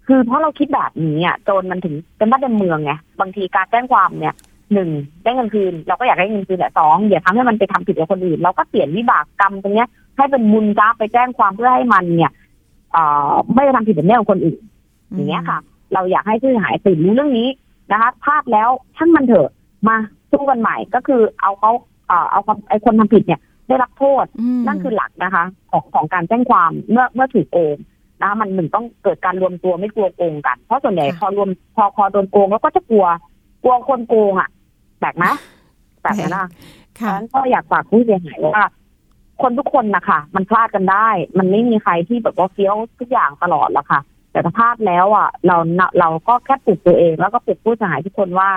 คือเพราะเราคิดแบบนี้อะโจรมันถึงเป็นบ้านเป็นเมืองไงบางทีการแจ้งความเนี่ยหนึ่งได้เงินคืน เราก็อยากได้เงินคืนแหละสองอย่าทำให้มันไปทำผิดกับคนอื่น เราก็เปลี่ยนวิบากกรรมตรงเนี้ย ให้เป็นบุญจ้าไปแจ้งความเพื่อให้มันเนี่ยเอ่อไม่ไปทำผิดแบบนี้กับคนอื่น อย่างเงี้ยค่ะ เราอยากให้ผู้เสียหายตื่นรู้เรื่องนี้นะคะพลาดแล้วช่างมันเถอะมาสู้กันใหม่ก็คือเอาเขา เอ่อเอาความไอ้คนทำผิดเนี่ย ได้รับโทษอืมนั่นคือหลักนะคะ ของของการแจ้งความเมื่อเมื่อถูกโกงนะคะมันหนึ่งต้องเกิดการรวมตัวไม่กลัวโกงกัน เพราะส่วนใหญ่พอรวมพอพอโดนโกงแล้วก็จะกลัวกลัวคนโกงอะแปลกไหมแปลกไหมล่ะฉะค่ะนั้นก็อยากฝากผู้เสียหายว่าคนทุกคนนะคะมันพลาดกันได้ มันไม่มีใครที่แบบว่าเฟี้ยวทุกอย่างตลอดหรอกค่ะ แต่ถ้าพลาดแล้วอะ เราเราก็แค่ปลุกตัวเองแล้วก็ปลุกผู้เสียหายทุกคนว่า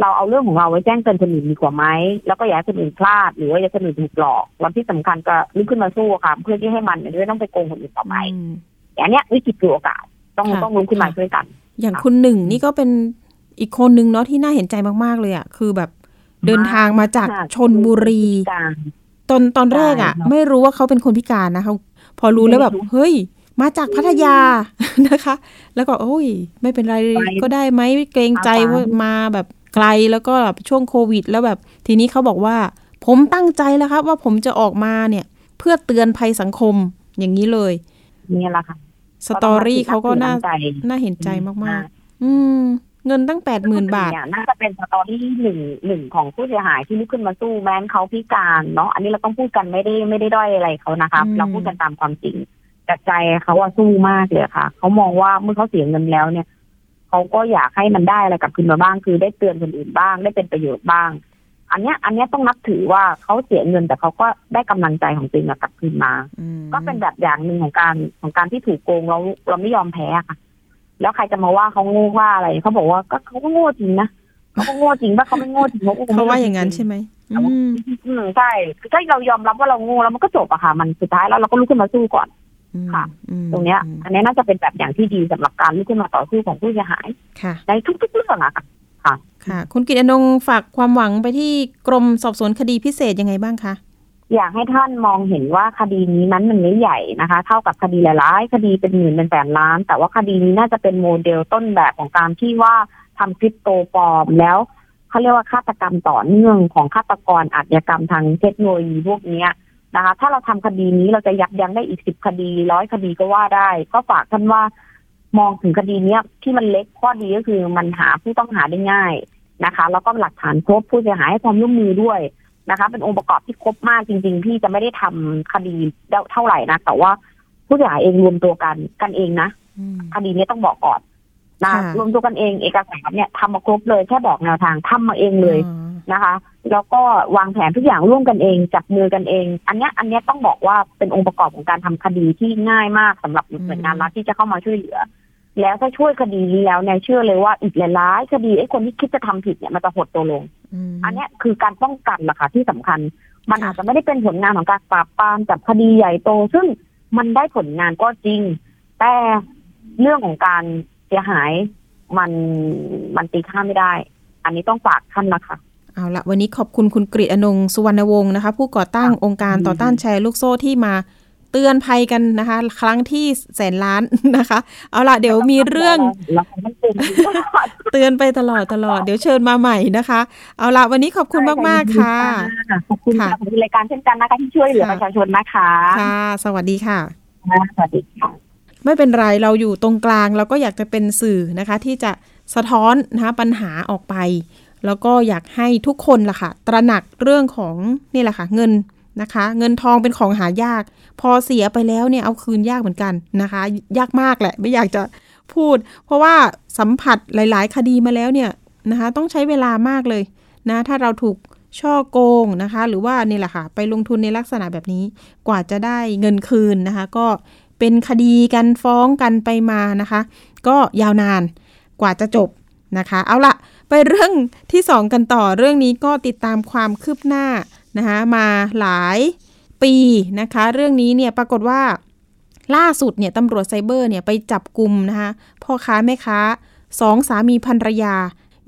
เราเอาเรื่องของเราไว้แจ้งเตือนคนอื่นดีกว่าไหมแล้วก็อย่าให้คนอื่นพลาด หรือว่าอย่าให้คนอื่นถูกหลอกแล้วที่สำคัญก็ลุกขึ้นมาสู้ค่ะ เพื่อที่ให้มันไม่ต้องไปโกงคนอื่นต่อไปอืมอย่างเนี้ยวิกฤตคือโอกาสต้องค่ะต้องลุกขึ้นมาช่วยกัน อย่างคุณหนึ่งนี่ก็เป็นอีกคนนึงเนาะที่น่าเห็นใจมากๆเลยอะ่ะคือแบบเดินทางมาจากค่ะชนบุรีการตอนตอนแรกอะ่ะใช่เนอะไม่รู้ว่าเขาเป็นคนพิการนะคะพอรู้แล้วแบบไม่รู้เฮ้ย มาจากพัทยานะคะ แล้วก็ โอ้ย ไม่เป็นไรไปก็ได้ไหมเกรงใจไปว่ามาแบบ ไกลแล้วก็แบบช่วงโควิด แล้วแบบทีนี้เขาบอกว่า ผมตั้งใจแล้วครับ ว่าผมจะออกมาเนี่ย เพื่อเตือนภัยสังคมอย่างนี้เลยนี่แหละค่ะสตอรี่เขาก็น่าต้องรับผิดชอบน่าเห็นใจมากๆ อืม เงินตั้งแปดหมื่นบาทเนี่ยน่าจะเป็นสตอรี่หนึ่งหนึ่งของผู้เสียหายที่ลุกขึ้นมาสู้แม้นเขาพิการเนาะอันนี้เราต้องพูดกันไม่ได้ไม่ได้ด้อยอะไรเขานะคะอืมเราพูดกันตามความจริงแต่ใจเขาว่าสู้มากเลยค่ะ เขามองว่าเมื่อเขาเสียเงินแล้วเนี่ย เขาก็อยากให้มันได้อะไรกลับคืนมาบ้าง คือได้เตือนคนอื่นบ้าง ได้เป็นประโยชน์บ้าง อันเนี้ย อันเนี้ยต้องนับถือว่าเขาเสียเงินแต่เขาก็ได้กำลังใจของจริงอะกลับคืนมาอืมก็เป็นแบบอย่างหนึ่งของการของการที่ถูกโกงเราเราไม่ยอมแพ้ค่ะ แล้วใครจะมาว่าเขาโง่ว่าอะไรเขาบอกว่าก็เขาก็โง่จริงนะเขาก็โง่จริงว่าเขาไม่โง่จริงเขาก็คงเขาไม่ว่าอย่างนั้นจริใช่ไหมอืมอืมใช่คือถ้าเรายอมรับว่าเราโง่แล้วมันก็จบอะค่ะ มันสุดท้ายแล้วเราก็ลุกขึ้นมาสู้ก่อน ค่ะอืมตรงเนี้ยอืมอันนี้น่าจะเป็นแบบอย่างที่ดีสำหรับการลุกขึ้นมาต่อสู้ของผู้เสียหายค่ะในทุกๆเรื่องอะค่ะ ค่ะ คุณกิตอนงค์ฝากความหวังไปที่กรมสอบสวนคดีพิเศษยังไงบ้างคะอยากให้ท่านมองเห็นว่าคดีนี้นั้นมันไม่ใหญ่นะคะ เท่ากับคดีหลายๆคดีเป็นหมื่นเป็นแสนล้าน แต่ว่าคดีนี้น่าจะเป็นโมเดลต้นแบบของการที่ว่าทำคริปโตปลอมแล้วเขาเรียกว่าฆาตกรรมต่อเนื่องของฆาตกรอาชญากรรมทางเทคโนโลยีพวกเนี้ย นะคะ ถ้าเราทำคดีนี้เราจะยับยั้งได้อีกสิบคดีร้อยคดีก็ว่าได้ ก็ฝากท่านว่ามองถึงคดีเนี้ยที่มันเล็กข้อดีก็คือมันหาผู้ต้องหาได้ง่ายนะคะ แล้วก็หลักฐานครบผู้เสียหายให้ความร่วมมือด้วยนะคะ เป็นองค์ประกอบที่ครบมากจริงๆพี่จะไม่ได้ทำคดีเท่าไหร่นะแต่ว่าผู้เสียหายเองรวมตัวกันกันเองนะอืมคดีนี้ต้องบอกก่อนนะค่ะรวมตัวกันเองเอกสารเนี่ยทำมาครบเลยแค่บอกแนวทางทำมาเองเลยอ๋อ นะคะ แล้วก็วางแผนทุกอย่างร่วมกันเองจับมือกันเอง อันเนี้ยอันเนี้ยต้องบอกว่าเป็นองค์ประกอบของการทำคดีที่ง่ายมากสำหรับหน่วยงานรัฐที่จะเข้ามาช่วยเหลือ แล้วถ้าช่วยคดีนี้แล้วเนี่ยเชื่อเลยว่าอีกหลายๆคดีไอ้คนที่คิดจะทำผิดเนี่ยมันจะหดตัวลงมอันเนี้ยคือการป้องกันล่ะค่ะที่สำคัญ มันค่ะอาจจะไม่ได้เป็นผลงานของการปราบปรามจับคดีใหญ่โต ซึ่งมันได้ผลงานก็จริง แต่เรื่องของการเสียหายมันมันตีค่าไม่ได้ อันนี้ต้องฝากท่านนะคะ เอาละวันนี้ขอบคุณคุณกฤษอนงค์สุวรรณวงศ์นะคะ ผู้ก่อตั้งองค์การต่อต้านแชร์ลูกโซ่ที่มาเตือนภัยกันนะคะ ครั้งที่แสนล้านนะคะ เอาละเดี๋ยวมีเรื่องเราคงต้องเตือนอยู่ตลอดเตือนไปตลอดตลอด เดี๋ยวเชิญมาใหม่นะคะ เอาละวันนี้ขอบคุณมากๆค่ะขอบคุณค่ะค่ะขอบคุณรายการเช่นกันนะคะที่ช่วยเหลือค่ะประชาชนนะคะค่ะ สวัสดีค่ะสวัสดีค่ะไม่เป็นไรเราอยู่ตรงกลางเราก็อยากจะเป็นสื่อนะคะ ที่จะสะท้อนนะคะปัญหาออกไป แล้วก็อยากให้ทุกคนล่ะค่ะ ตระหนักเรื่องของนี่แหละค่ะเงินนะคะ เงินทองเป็นของหายาก พอเสียไปแล้วเนี่ยเอาคืนยากเหมือนกันนะคะ ยากมากแหละ ไม่อยากจะพูด เพราะว่าสัมผัสหลาย ๆ คดีมาแล้วเนี่ยนะคะ ต้องใช้เวลามากเลยนะถ้าเราถูกช่อโกงนะคะ หรือว่านี่แหละค่ะ ไปลงทุนในลักษณะแบบนี้กว่าจะได้เงินคืนนะคะ ก็เป็นคดีกันฟ้องกันไปมานะคะ ก็ยาวนานกว่าจะจบนะคะ เอาละ ไปเรื่องที่2กันต่อเรื่องนี้ก็ติดตามความคืบหน้านะคะมาหลายปีนะคะ เรื่องนี้เนี่ยปรากฏว่าล่าสุดเนี่ยตำรวจไซเบอร์เนี่ยไปจับกลุ่มนะคะพ่อค้าแม่ค้าสองสามีภรรยา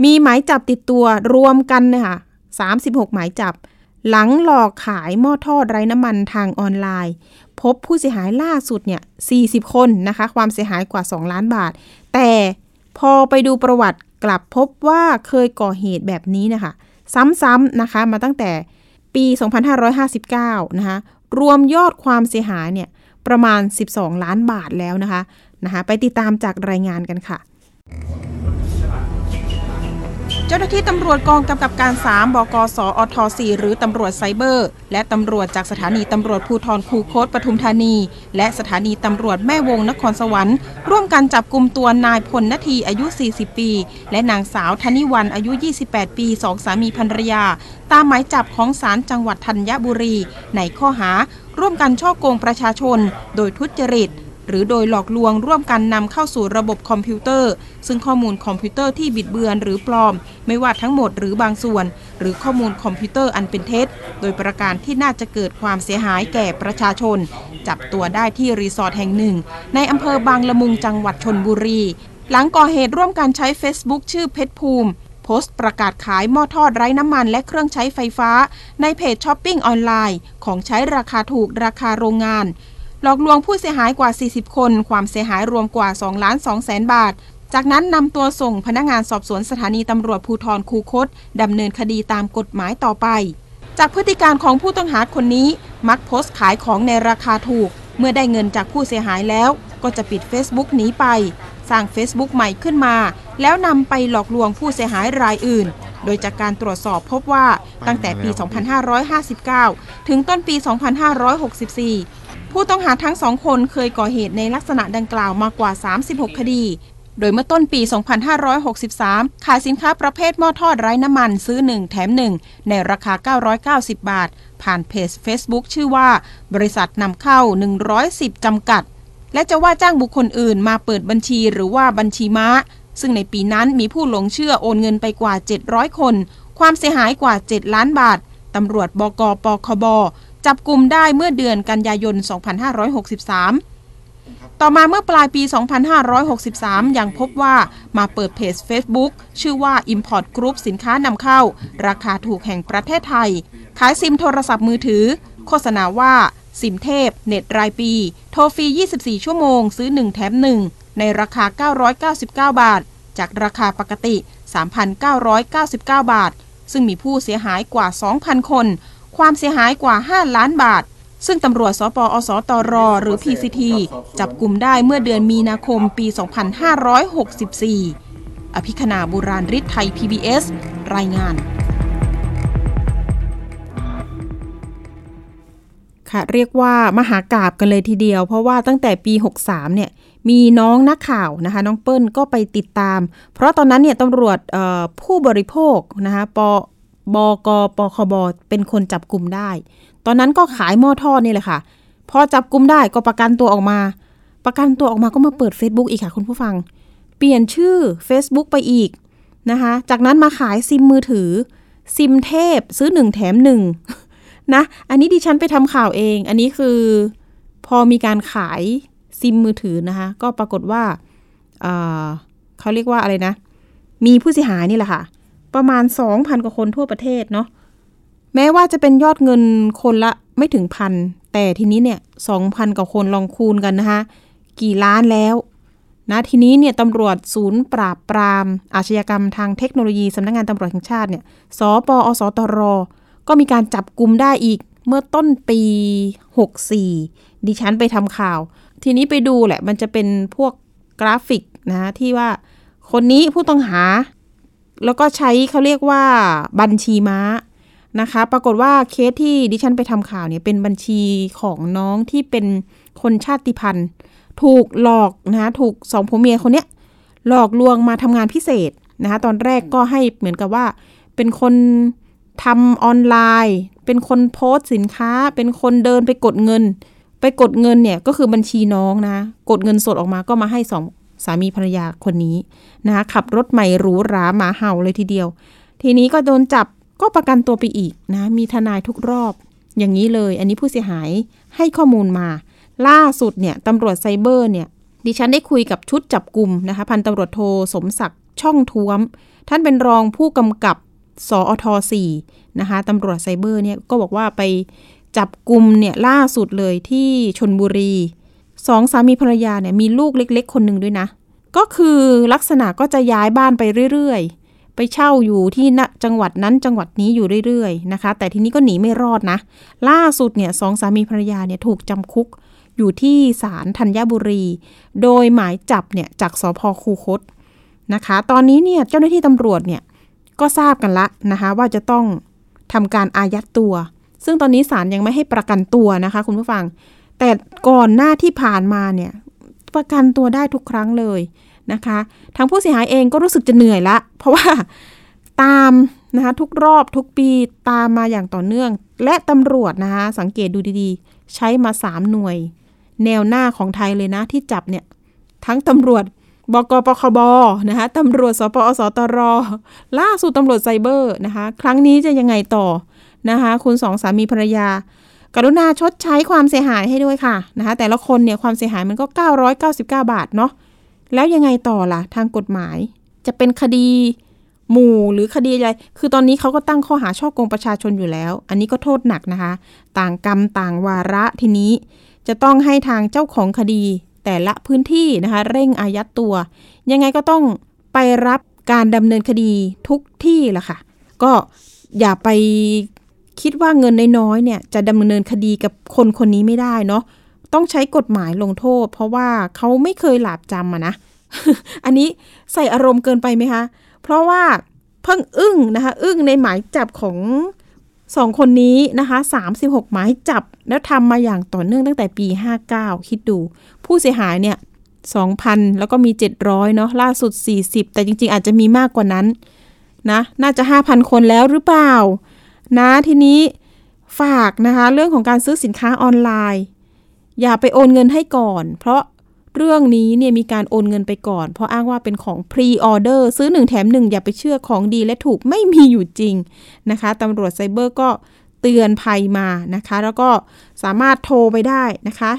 มีหมายจับติดตัวรวมกันนะคะ36 หมายจับ หลังหลอกขายหม้อทอดไร้น้ำมันทางออนไลน์ พบผู้เสียหายล่าสุดเนี่ย40 คนนะคะ ความเสียหายกว่า 2 ล้านบาท แต่พอไปดูประวัติ กลับพบว่าเคยก่อเหตุแบบนี้นะคะ ซ้ำๆนะคะมาตั้งแต่ปี 2559 นะคะ รวมยอดความเสียหายเนี่ยประมาณ 12 ล้านบาทแล้วนะคะนะคะ ไปติดตามจากรายงานกันค่ะ เจ้าหน้าที่ตำรวจกองกำกับการ 3 บกสอท4หรือตำรวจไซเบอร์ และตำรวจจากสถานีตำรวจภูธรคูโคตปทุมธานี และสถานีตำรวจแม่วงนครสวรรค์ ร่วมกันจับกลุ่มตัวนายพลนาทีอายุ 40 ปี และนางสาวธนิวันอายุ 28 ปีสองสามีภรรยา ตามหมายจับของศาลจังหวัดธัญบุรี ในข้อหา ร่วมกันฉ้อโกงประชาชน โดยทุจริต หรือโดยหลอกลวงร่วมกันนำเข้าสู่ระบบคอมพิวเตอร์ ซึ่งข้อมูลคอมพิวเตอร์ที่บิดเบือนหรือปลอม ไม่ว่าทั้งหมดหรือบางส่วน หรือข้อมูลคอมพิวเตอร์อันเป็นเท็จ โดยประการที่น่าจะเกิดความเสียหายแก่ประชาชน จับตัวได้ที่รีสอร์ทแห่งหนึ่ง ในอำเภอบางละมุงจังหวัดชลบุรี หลังก่อเหตุร่วมกันใช้ Facebook ชื่อเพชรภูมิโพสต์ประกาศขายหม้อทอดไร้น้ำมันและเครื่องใช้ไฟฟ้า ในเพจช้อปปิ้งออนไลน์ ของใช้ราคาถูกราคาโรงงาน หลอกลวงผู้เสียหายกว่า 40 คน ความเสียหายรวมกว่า 2 ล้าน2แสนบาท จากนั้นนำตัวส่งพนักงานสอบสวนสถานีตำรวจภูธรคูคตดำเนินคดีตามกฎหมายต่อไป จากพฤติการของผู้ต้องหาคนนี้ มักโพสต์ขายของในราคาถูก เมื่อได้เงินจากผู้เสียหายแล้ว ก็จะปิด Facebook หนีไป สร้าง Facebook ใหม่ขึ้นมา แล้วนำไปหลอกลวงผู้เสียหายรายอื่นโดยจากการตรวจสอบพบว่าตั้งแต่ปี 2559 ถึงต้นปี 2564 ผู้ต้องหาทั้งสองคนเคยก่อเหตุในลักษณะดังกล่าวมากว่า 36 คดี โดยเมื่อต้นปี 2563 ขายสินค้าประเภทหม้อทอดไร้น้ำมันซื้อ 1 แถม 1 ในราคา 990 บาท ผ่านเพจ Facebook ชื่อว่า บริษัทนำเข้า 110 จำกัด และจะว่าจ้างบุคคลอื่นมาเปิดบัญชีหรือว่าบัญชีม้า ซึ่งในปีนั้นมีผู้หลงเชื่อโอนเงินไปกว่า 700 คน ความเสียหายกว่า 7 ล้านบาทตำรวจบกปคบ จับกลุ่มได้เมื่อเดือนกันยายน 2563 ต่อมาเมื่อปลายปี 2563 ยังพบว่ามาเปิดเพจ Facebook ชื่อว่า Import Group สินค้านำเข้า ราคาถูกแห่งประเทศไทย ขายซิมโทรศัพท์มือถือ โฆษณาว่าซิมเทพ เน็ตรายปี โทรฟรี 24 ชั่วโมง ซื้อ 1 แถม 1 ในราคา 999 บาท จากราคาปกติ 3,999 บาท ซึ่งมีผู้เสียหายกว่า 2,000 คน ความเสียหายกว่า 5 ล้านบาท ซึ่งตำรวจสปอสตร หรือ PCT จับกลุ่มได้เมื่อเดือนมีนาคมปี 2564 อภิคณาบุราริศไทย PBS รายงานค่ะเรียกว่ามหากราบกันเลยทีเดียว เพราะว่าตั้งแต่ปี 63 เนี่ยมีน้องนักข่าวนะคะ น้องเปิ้ลก็ไปติดตาม เพราะตอนนั้นเนี่ยตำรวจผู้บริโภคนะคะป บกปคบเป็นคนจับกลุ่มได้ ตอนนั้นก็ขายหม้อทอดนี่แหละค่ะ พอจับกลุ่มได้ก็ประกันตัวออกมา ประกันตัวออกมาก็มาเปิด Facebook อีกค่ะคุณผู้ฟัง เปลี่ยนชื่อ Facebook ไปอีกนะคะ จากนั้นมาขายซิมมือถือ ซิมเทพซื้อหนึ่งแถมหนึ่งนะ อันนี้ดิฉันไปทำข่าวเอง อันนี้คือพอมีการขายซิมมือถือนะคะ ก็ปรากฏว่าเเขาเรียกว่าอะไรนะ มีผู้เสียหายนี่แหละค่ะ ประมาณ 2,000 กว่าคนทั่วประเทศเนาะแม้ว่าจะเป็นยอดเงินคนละไม่ถึงพัน แต่ทีนี้เนี่ย2,000 กว่าคนลองคูณกันนะคะกี่ล้านแล้วนะทีนี้เนี่ยตำรวจศูนย์ปราบปราม อาชญากรรมทางเทคโนโลยีสำนักงานตำรวจแห่งชาติเนี่ยศปอส.ตร. ก็มีการจับกลุ่มได้อีกเมื่อต้นปี 64 ดิฉันไปทำข่าว ทีนี้ไปดูแหละมันจะเป็นพวกกราฟิกนะที่ว่าคนนี้ผู้ต้องหา แล้วก็ใช้เขาเรียกว่าบัญชีม้านะคะ ปรากฏว่าเคสที่ดิฉันไปทำข่าวเนี่ยเป็นบัญชีของน้องที่เป็นคนชาติพันธุ์ ถูกหลอกนะถูกสองผัวเมียคนเนี้ยหลอกลวงมาทำงานพิเศษนะคะตอนแรกก็ให้เหมือนกับว่า เป็นคนทำออนไลน์ เป็นคนโพสต์สินค้า เป็นคนเดินไปกดเงิน ไปกดเงินเนี่ยก็คือบัญชีน้องนะ กดเงินสดออกมาก็มาให้สอง สามีภรรยาคนนี้นะคะขับรถใหม่หรูหราหมาเห่าเลยทีเดียว ทีนี้ก็โดนจับก็ประกันตัวไปอีกนะ มีทนายทุกรอบ อย่างนี้เลย อันนี้ผู้เสียหายให้ข้อมูลมา ล่าสุดเนี่ยตำรวจไซเบอร์เนี่ย ดิฉันได้คุยกับชุดจับกลุ่มนะคะพันตำรวจโทสมศักดิ์ช่องท้วม ท่านเป็นรองผู้กำกับสอท4นะคะตำรวจไซเบอร์เนี่ยก็บอกว่าไปจับกลุ่มเนี่ยล่าสุดเลยที่ชนบุรี สองสามีภรรยาเนี่ยมีลูกเล็ก ๆ คนหนึ่งด้วยนะ ก็คือลักษณะก็จะย้ายบ้านไปเรื่อยๆ ไปเช่าอยู่ที่จังหวัดนั้นจังหวัดนี้อยู่เรื่อยๆนะคะ แต่ทีนี้ก็หนีไม่รอดนะ ล่าสุดเนี่ยสองสามีภรรยาเนี่ยถูกจำคุกอยู่ที่ศาลธัญบุรี โดยหมายจับเนี่ยจากสพคูคตนะคะ ตอนนี้เนี่ยเจ้าหน้าที่ตำรวจเนี่ยก็ทราบกันละนะคะว่าจะต้องทำการอายัดตัว ซึ่งตอนนี้ศาลยังไม่ให้ประกันตัวนะคะ คุณผู้ฟัง แต่ก่อนหน้าที่ผ่านมาเนี่ยประกันตัวได้ทุกครั้งเลยนะคะทางผู้เสียหายเองก็รู้สึกจะเหนื่อยละ เพราะว่าตามนะคะทุกรอบทุกปีตามมาอย่างต่อเนื่อง และตำรวจนะคะสังเกตดูดีๆ ใช้มาสามหน่วย แนวหน้าของไทยเลยนะที่จับเนี่ยทั้งตำรวจบกปคบนะคะตำรวจสปอสตร ล่าสุดตำรวจไซเบอร์นะคะ ครั้งนี้จะยังไงต่อนะคะ คุณสองสามีภรรยา กรุณาชดใช้ความเสียหายให้ด้วยค่ะนะคะแต่ละคนเนี่ยความเสียหายมันก็ 999 บาทเนาะแล้วยังไงต่อล่ะทางกฎหมาย จะเป็นคดีหมู่หรือคดีอะไร คือตอนนี้เขาก็ตั้งข้อหาช่อโกงประชาชนอยู่แล้ว อันนี้ก็โทษหนักนะคะ ต่างกรรมต่างวาระทีนี้ จะต้องให้ทางเจ้าของคดีแต่ละพื้นที่นะคะ เร่งอายัดตัว ยังไงก็ต้องไปรับการดำเนินคดีทุกที่ละค่ะ ก็อย่าไป คิดว่าเงินน้อยๆเนี่ยจะดำเนินคดีกับคนคนนี้ไม่ได้เนาะต้องใช้กฎหมายลงโทษ เพราะว่าเขาไม่เคยหลาบจำอะนะ อันนี้ใส่อารมณ์เกินไปไหมคะ เพราะว่าเพิ่งอึ้งนะคะ อึ้งในหมายจับของสองคนนี้นะคะ 36 หมายจับแล้วทำมาอย่างต่อเนื่องตั้งแต่ปี 59 คิดดู ผู้เสียหายเนี่ย 2,000 แล้วก็มี 700 เนาะล่าสุด 40 แต่จริง ๆ อาจจะมีมากกว่านั้นนะ น่าจะ 5,000 คนแล้วหรือเปล่า นะทีนี้ฝากนะคะเรื่องของการซื้อสินค้าออนไลน์ อย่าไปโอนเงินให้ก่อน เพราะเรื่องนี้เนี่ยมีการโอนเงินไปก่อน เพราะอ้างว่าเป็นของพรีออเดอร์ซื้อ 1 แถม 1 อย่าไปเชื่อของดีและถูกไม่มีอยู่จริงนะคะตำรวจไซเบอร์ก็เตือนภัยมานะคะ แล้วก็สามารถโทรไปได้นะคะ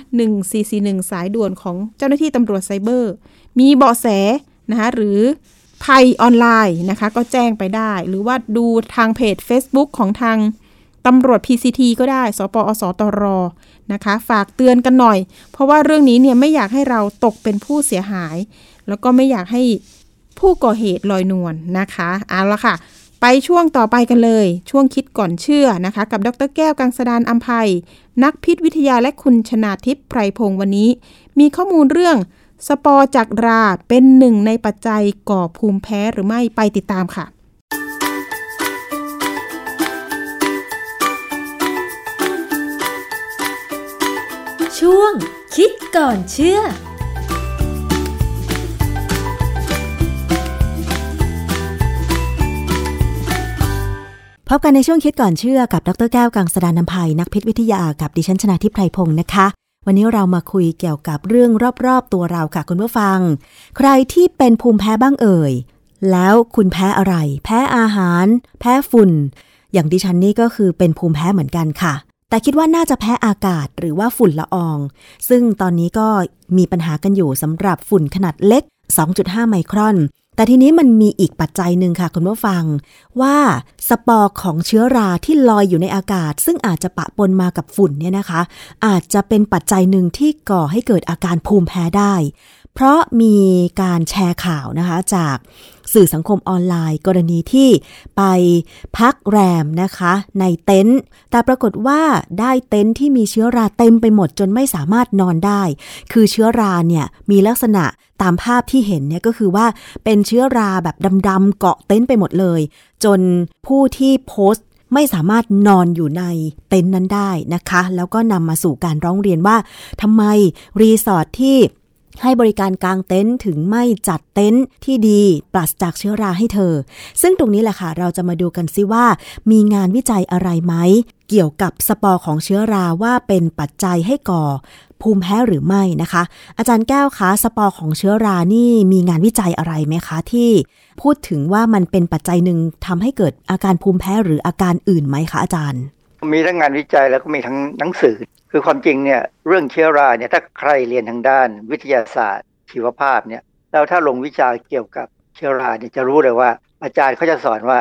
1441 สายด่วนของเจ้าหน้าที่ตำรวจไซเบอร์ มีเบาะแสนะคะหรือ ภัยออนไลน์นะคะ ก็แจ้งไปได้ หรือว่าดูทางเพจ Facebook ของทางตำรวจ PCT ก็ได้ สปอสตรนะคะ ฝากเตือนกันหน่อย เพราะว่าเรื่องนี้เนี่ยไม่อยากให้เราตกเป็นผู้เสียหาย แล้วก็ไม่อยากให้ผู้ก่อเหตุลอยนวลนนะคะเอาละค่ะ ไปช่วงต่อไปกันเลย ช่วงคิดก่อนเชื่อนะคะ กับดรแก้วกังสดานอัมภัย นักพิษวิทยาและคุณชนาทิพย์ไพรพงศ์วันนี้ มีข้อมูลเรื่อง สปอร์จากราเป็นหนึ่งในปัจจัยก่อภูมิแพ้หรือไม่ไปติดตามค่ะ ช่วงคิดก่อนเชื่อพบกันในช่วงคิดก่อนเชื่อกับ ดรแก้วกังสดานนภัยนักพิษวิทยากับดิฉันชนะทิพไพรพงศ์นะคะ วันนี้เรามาคุยเกี่ยวกับเรื่องรอบๆตัวเราค่ะคุณผู้ฟัง ใครที่เป็นภูมิแพ้บ้างเอ่ย แล้วคุณแพ้อะไร แพ้อาหาร แพ้ฝุ่น อย่างดิฉันนี่ก็คือเป็นภูมิแพ้เหมือนกันค่ะ แต่คิดว่าน่าจะแพ้อากาศหรือว่าฝุ่นละออง ซึ่งตอนนี้ก็มีปัญหากันอยู่สำหรับฝุ่นขนาดเล็ก 2.5 ไมครอน แต่ทีนี้มันมีอีกปัจจัยหนึ่งค่ะคุณผู้ฟัง ว่าสปอร์ของเชื้อราที่ลอยอยู่ในอากาศ ซึ่งอาจจะปะปนมากับฝุ่นเนี่ยนะคะ อาจจะเป็นปัจจัยหนึ่งที่ก่อให้เกิดอาการภูมิแพ้ได้ เพราะมีการแชร์ข่าวนะคะจาก สื่อสังคมออนไลน์ กรณีที่ไปพักแรมนะคะ ในเต็นท์แต่ปรากฏว่าได้เต็นท์ที่มีเชื้อราเต็มไปหมดจนไม่สามารถนอนได้ คือเชื้อราเนี่ยมีลักษณะตามภาพที่เห็นเนี่ยก็คือว่าเป็นเชื้อราแบบดำๆเกาะเต็นท์ไปหมดเลย จนผู้ที่โพสต์ไม่สามารถนอนอยู่ในเต็นท์นั้นได้นะคะ แล้วก็นำมาสู่การร้องเรียนว่าทำไมรีสอร์ทที่ ให้บริการกางเต็นท์ถึงไม่จัดเต็นท์ที่ดีปราศจากเชื้อราให้เธอ ซึ่งตรงนี้แหละค่ะ เราจะมาดูกันซิว่า มีงานวิจัยอะไรไหม เกี่ยวกับสปอร์ของเชื้อราว่าเป็นปัจจัยให้ก่อ ภูมิแพ้หรือไม่นะคะ อาจารย์แก้วคะสปอร์ของเชื้อรานี่มีงานวิจัยอะไรไหมคะ ที่พูดถึงว่ามันเป็นปัจจัยหนึ่งทำให้เกิดอาการภูมิแพ้หรืออาการอื่นไหมคะอาจารย์ มีทั้งงานวิจัยแล้วก็มีทั้งหนังสือ คือความจริงเนี่ยเรื่องเชื้อราเนี่ยถ้าใครเรียนทางด้านวิทยาศาสตร์ ชีวภาพเนี่ยแล้วถ้าลงวิชาเกี่ยวกับเชื้อราเนี่ยจะรู้เลยว่า อาจารย์เขาจะสอนว่า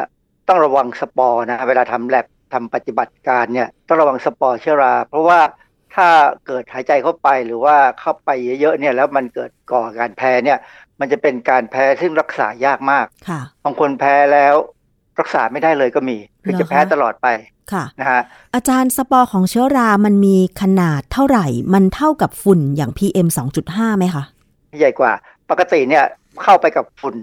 ต้องระวังสปอร์นะเวลาทำแลบทำปฏิบัติการเนี่ยต้องระวังสปอร์เชื้อรา เพราะว่าถ้าเกิดหายใจเข้าไปหรือว่าเข้าไปเยอะๆเนี่ยแล้วมันเกิดก่อการแพ้เนี่ยมันจะเป็นการแพ้ซึ่งรักษายากมากค่ะบางคนแพ้แล้วรักษาไม่ได้เลยก็มี คือจะแพ้ตลอดไป ค่ะนะฮะอาจารย์สปอร์ของเชื้อรามันมีขนาดเท่าไหร่ มันเท่ากับฝุ่นอย่าง PM 2.5ไหมคะใหญ่กว่า ปกติเนี่ยเข้าไปกับฝุ่น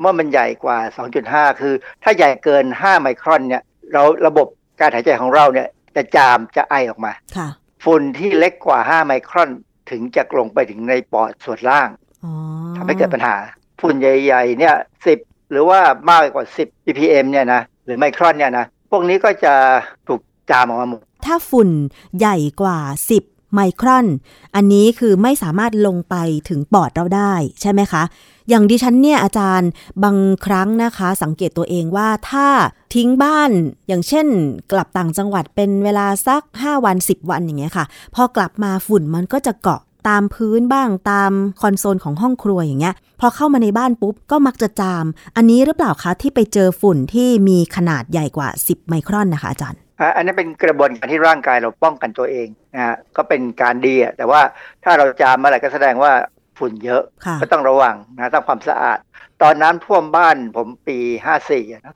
เมื่อมันใหญ่กว่า 2.5 คือ ถ้าใหญ่เกิน 5 ไมครอนเนี่ย เราระบบการหายใจของเราเนี่ยจะจามจะไอออกมาค่ะ ฝุ่นที่เล็กกว่า 5 ไมครอนถึงจะลงไปถึงในปอดส่วนล่างอ๋อทำให้เกิดปัญหา ฝุ่นใหญ่ ๆ เนี่ย10หรือว่ามากกว่า 10 ppm เนี่ยนะหรือไมครอนเนี่ยนะ พวกนี้ก็จะถูกจามออกมาหมด ถ้าฝุ่นใหญ่กว่า 10 ไมครอน อันนี้คือไม่สามารถลงไปถึงปอดเราได้ใช่ไหมคะ อย่างดิฉันเนี่ยอาจารย์บางครั้งนะคะ สังเกตตัวเองว่าถ้าทิ้งบ้านอย่างเช่น กลับต่างจังหวัดเป็นเวลาสัก 5 วัน 10 วันอย่างเงี้ยค่ะ พอกลับมาฝุ่นมันก็จะเกาะ ตามพื้นบ้างตามคอนโซลของห้องครัวอย่างเงี้ย พอเข้ามาในบ้านปุ๊บก็มักจะจาม อันนี้หรือเปล่าคะที่ไปเจอฝุ่นที่มีขนาดใหญ่กว่า 10 ไมครอนนะคะอาจารย์อะอันนั้นเป็นกระบวนการที่ร่างกายเราป้องกันตัวเองนะฮะก็เป็นการดีอะแต่ว่าถ้าเราจามเมื่อไหร่ก็แสดงว่าฝุ่นเยอะค่ะก็ต้องระวังนะต้องความสะอาด ตอนน้ำท่วมบ้านผมปี 54อะนะ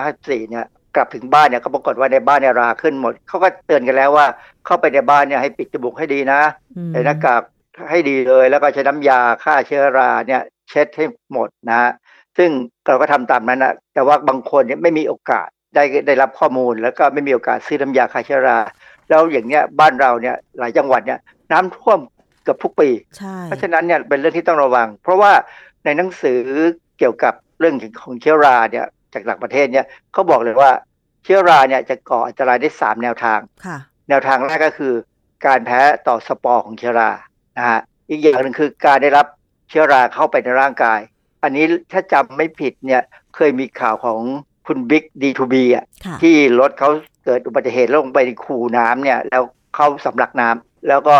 2554เนี่ย กลับถึงบ้านเนี่ยก็ปรากฏว่าในบ้านเนี่ยราขึ้นหมดเขาก็เตือนกันแล้วว่า เข้าไปในบ้านเนี่ยให้ปิดจมูกให้ดีนะอืมใส่หน้ากากให้ดีเลยแล้วก็ใช้น้ำยาฆ่าเชื้อราเนี่ยเช็ดให้หมดนะฮะซึ่งเราก็ทำตามนั้นนะแต่ว่าบางคนเนี่ยไม่มีโอกาสได้ได้รับข้อมูล แล้วก็ไม่มีโอกาสซื้อน้ำยาฆ่าเชื้อรา แล้วอย่างเนี้ยบ้านเราเนี่ยหลายจังหวัดเนี่ยน้ำท่วมเกือบทุกปีใช่เพราะฉะนั้นเนี่ยเป็นเรื่องที่ต้องระวัง เพราะว่าในหนังสือเกี่ยวกับเรื่องของเชื้อราเนี่ย จากต่างประเทศเนี่ยเขาบอกเลยว่าเชื้อราเนี่ยจะก่ออันตรายได้สามแนวทางค่ะแนวทางแรกก็คือ การแพ้ต่อสปอร์ของเชื้อรานะฮะอีกอย่างหนึ่งคือการได้รับเชื้อราเข้าไปในร่างกาย อันนี้ถ้าจำไม่ผิดเนี่ยเคยมีข่าวของคุณบิ๊ก D2B อะค่ะที่รถเขาเกิดอุบัติเหตุลงไปในคูน้ำเนี่ย แล้วเขาสำลักน้ำแล้วก็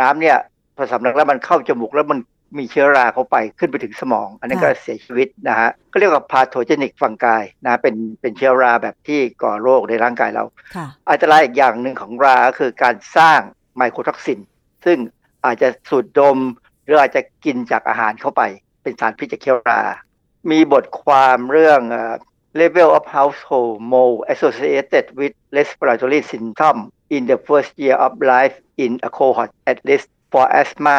น้ำเนี่ยพอสำลักแล้วมันเข้าจมูกแล้วมัน มีเชื้อราเข้าไปขึ้นไปถึงสมอง อันนั้นก็เสียชีวิตนะฮะก็เรียกว่า pathogenic fungi นะเป็นเป็นเชื้อราแบบที่ก่อโรคในร่างกายเราค่ะอันตรายอีกอย่างหนึ่งของราก็คือการสร้าง mycotoxin ซึ่งอาจจะสูดดม หรืออาจจะกินจากอาหารเข้าไป เป็นสารพิษจากเชื้อรา มีบทความเรื่องเอ่อ level of household mold associated with respiratory symptom in the first year of life in a cohort at least for asthma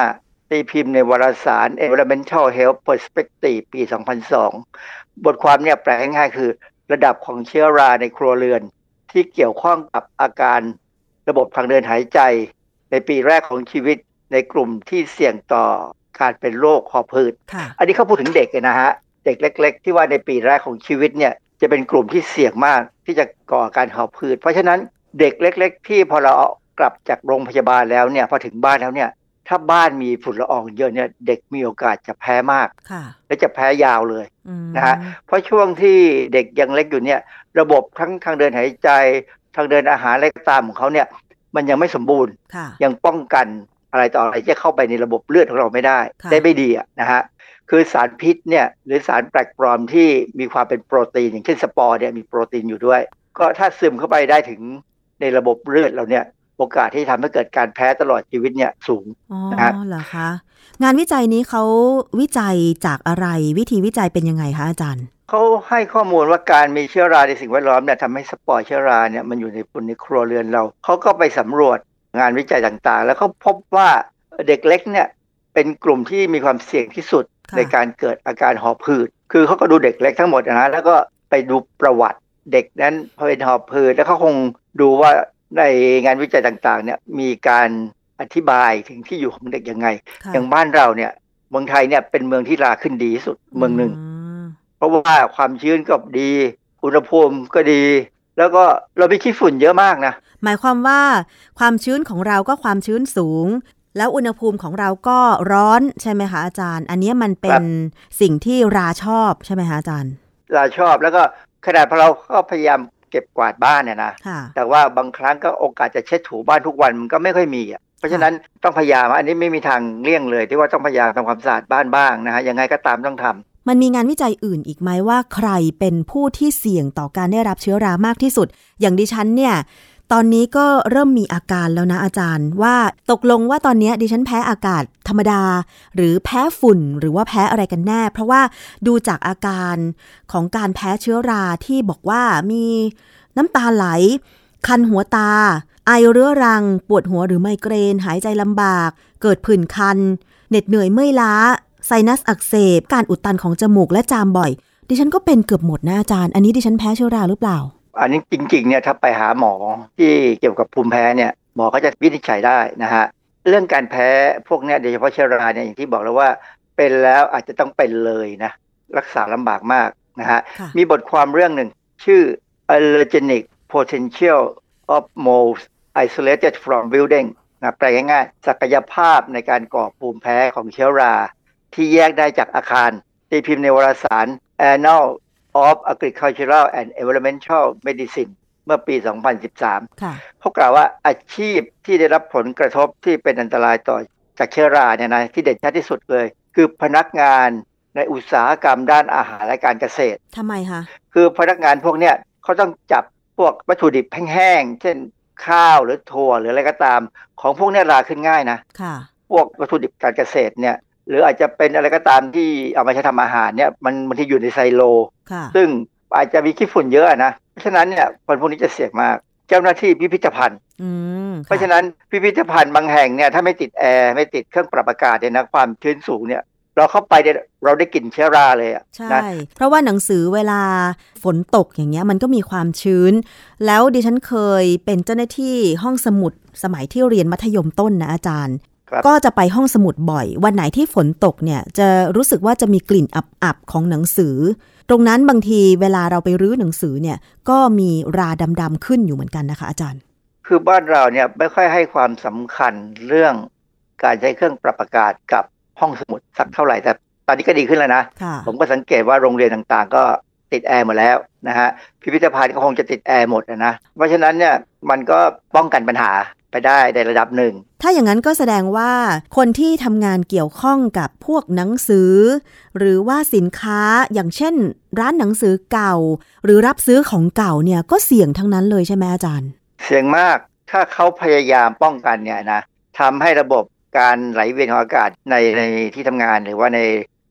ตีพิมพ์ในวารสาร Environmental Health Perspective ปี 2002 บทความเนี่ยแปลง่ายๆคือระดับของเชื้อราในครัวเรือน ที่เกี่ยวข้องกับอาการระบบทางเดินหายใจ ในปีแรกของชีวิตในกลุ่มที่เสี่ยงต่อการเป็นโรคหอบหืดค่ะอันนี้เขาพูดถึงเด็กนะฮะ เด็กเล็ก ๆ ที่ว่าในปีแรกของชีวิตเนี่ยจะเป็นกลุ่มที่เสี่ยงมากที่จะก่ออาการหอบหืดเพราะฉะนั้นเด็กเล็ก ๆ ที่พอเราเอากลับจากโรงพยาบาลแล้วเนี่ยพอถึงบ้านแล้วเนี่ย ถ้าบ้านมีฝุ่นละอองเยอะเนี่ยเด็กมีโอกาสจะแพ้มากค่ะและจะแพ้ยาวเลยอืมนะฮะเพราะช่วงที่เด็กยังเล็กอยู่เนี่ยระบบทั้งทางเดินหายใจ ทางเดินอาหารอะไรก็ตามของเขาเนี่ยมันยังไม่สมบูรณ์ค่ะยังป้องกันอะไรต่ออะไรที่จะเข้าไปในระบบเลือดของเราไม่ได้ค่ะได้ไม่ดีอะนะฮะคือสารพิษเนี่ยหรือสารแปลกปลอมที่มีความเป็นโปรตีนอย่างเช่นสปอร์เนี่ยมีโปรตีนอยู่ด้วย ก็ถ้าซึมเข้าไปได้ถึงในระบบเลือดเราเนี่ย โอกาสที่ทำให้เกิดการแพ้ตลอดชีวิตเนี่ยสูงอ๋อนะฮะเหรอคะงานวิจัยนี้เขาวิจัยจากอะไรวิธีวิจัยเป็นยังไงคะอาจารย์เขาให้ข้อมูลว่าการมีเชื้อราในสิ่งแวดล้อมเนี่ยทำให้สปอร์เชื้อราเนี่ยมันอยู่ในฝุ่นในครัวเรือนเราเขาก็ไปสำรวจงานวิจัยต่างๆ แล้วเขาพบว่าเด็กเล็กเนี่ยเป็นกลุ่มที่มีความเสี่ยงที่สุดค่ะในการเกิดอาการหอบหืด คือเขาก็ดูเด็กเล็กทั้งหมดนะแล้วก็ไปดูประวัติเด็กนั้นพอเป็นหอบหืดแล้วเขาคงดูว่า ในงานวิจัยต่างๆเนี่ยมีการอธิบายถึงที่อยู่ของเด็กยังไงค่ะอย่างบ้านเราเนี่ยเมืองไทยเนี่ยเป็นเมืองที่ราขึ้นดีที่สุดเมืองหนึ่งมเพราะว่าความชื้นก็ดี อุณหภูมิก็ดี แล้วก็เราไม่ขี้ฝุ่นเยอะมากนะ หมายความว่าความชื้นของเราก็ความชื้นสูง แล้วอุณหภูมิของเราก็ร้อนใช่ไหมคะอาจารย์ อันเนี้ยมันเป็นสิ่งที่ราชอบใช่ไหมคะอาจารย์เราชอบแล้วก็ขนาดพอเราก็พยายาม เก็บกวาดบ้านเนี่ยนะค่ะแต่ว่าบางครั้งก็โอกาสจะเช็ดถูบ้านทุกวันมันก็ไม่ค่อยมีอะเพราะฉะนั้นต้องพยายามอันนี้ไม่มีทางเลี่ยงเลย ที่ว่าต้องพยายามทำความสะอาดบ้านบ้างนะฮะยังไงก็ตามต้องทำมันมีงานวิจัยอื่นอีกไหมว่าใครเป็นผู้ที่เสี่ยงต่อการได้รับเชื้อรามากที่สุด อย่างดิฉันเนี่ย ตอนนี้ก็เริ่มมีอาการแล้วนะอาจารย์ ว่าตกลงว่าตอนนี้ดิฉันแพ้อากาศธรรมดา หรือแพ้ฝุ่นหรือว่าแพ้อะไรกันแน่ เพราะว่าดูจากอาการของการแพ้เชื้อราที่บอกว่ามีน้ำตาไหล คันหัวตา ไอเรื้อรัง ปวดหัวหรือไมเกรน หายใจลำบาก เกิดผื่นคัน เหน็ดเหนื่อยเมื่อยล้าไซนัสอักเสบ การอุดตันของจมูกและจามบ่อย ดิฉันก็เป็นเกือบหมดนะอาจารย์ อันนี้ดิฉันแพ้เชื้อราหรือเปล่า อันนี้จริงๆเนี่ยถ้าไปหาหมอที่เกี่ยวกับภูมิแพ้เนี่ยหมอเขาจะวินิจฉัยได้นะฮะเรื่องการแพ้พวกเนี้ยโดยเฉพาะเชื้อราเนี่ยอย่างที่บอกแล้วว่า เป็นแล้วอาจจะต้องเป็นเลยนะรักษาลำบากมากนะฮะค่ะมีบทความเรื่องหนึ่งชื่อ allergenic potential of mold isolated from building นะแปลง่ายๆศักยภาพในการก่อภูมิแพ้ของเชื้อรา ที่แยกได้จากอาคารตีพิมพ์ในวารสาร Annal of Agricultural and Environmental Medicine เมื่อปี 2013ค่ะเขากล่าวว่าอาชีพที่ได้รับผลกระทบที่เป็นอันตรายต่อจากเชื้อราเนี่ยนะที่เด่นชัดที่สุดเลย คือพนักงานในอุตสาหกรรมด้านอาหารและการเกษตรทำไมคะคือพนักงานพวกเนี้ยเขาต้องจับพวกวัตถุดิบแห้งๆเช่นข้าวหรือถั่วหรืออะไรก็ตาม ของพวกเนี้ยราขึ้นง่ายนะค่ะพวกวัตถุดิบการเกษตรเนี่ย หรืออาจจะเป็นอะไรก็ตามที่เอามาใช้ทำอาหารเนี่ยมันบางทีอยู่ในไซโลค่ะซึ่งอาจจะมีขี้ฝุ่นเยอะนะเพราะฉะนั้นเนี่ยคนพวกนี้จะเสี่ยงมาก เจ้าหน้าที่พิพิธภัณฑ์อืมเพราะฉะนั้นพิพิธภัณฑ์บางแห่งเนี่ยถ้าไม่ติดแอร์ไม่ติดเครื่องปรับอากาศเนี่ยนะความชื้นสูงเนี่ยเราเข้าไปเนี่ยเราได้กลิ่นเชื้อราเลยอะใช่นะเพราะว่าหนังสือเวลาฝนตกอย่างเงี้ยมันก็มีความชื้น แล้วดิฉันเคยเป็นเจ้าหน้าที่ห้องสมุดสมัยที่เรียนมัธยมต้นนะอาจารย์ครับ ก็จะไปห้องสมุดบ่อย วันไหนที่ฝนตกเนี่ยจะรู้สึกว่าจะมีกลิ่นอับๆของหนังสือ ตรงนั้นบางทีเวลาเราไปรื้อหนังสือเนี่ยก็มีราดำๆขึ้นอยู่เหมือนกันนะคะอาจารย์ คือบ้านเราเนี่ยไม่ค่อยให้ความสำคัญเรื่องการใช้เครื่องปรับอากาศกับห้องสมุดสักเท่าไหร่แต่ตอนนี้ก็ดีขึ้นแล้วนะค่ะผมก็สังเกตว่าโรงเรียนต่างๆ ก็ติดแอร์หมดแล้วนะฮะพิพิธภัณฑ์ก็คงจะติดแอร์หมดนะเพราะฉะนั้นเนี่ยมันก็ป้องกันปัญหา ไปได้ในระดับหนึ่ง ถ้าอย่างนั้นก็แสดงว่าคนที่ทำงานเกี่ยวข้องกับพวกหนังสือ หรือว่าสินค้าอย่างเช่น ร้านหนังสือเก่า หรือรับซื้อของเก่าเนี่ยก็เสี่ยงทั้งนั้นเลยใช่ไหมอาจารย์ เสี่ยงมากถ้าเขาพยายามป้องกันเนี่ยนะทำให้ระบบการไหลเวียนของอากาศในในที่ทำงานหรือว่าใน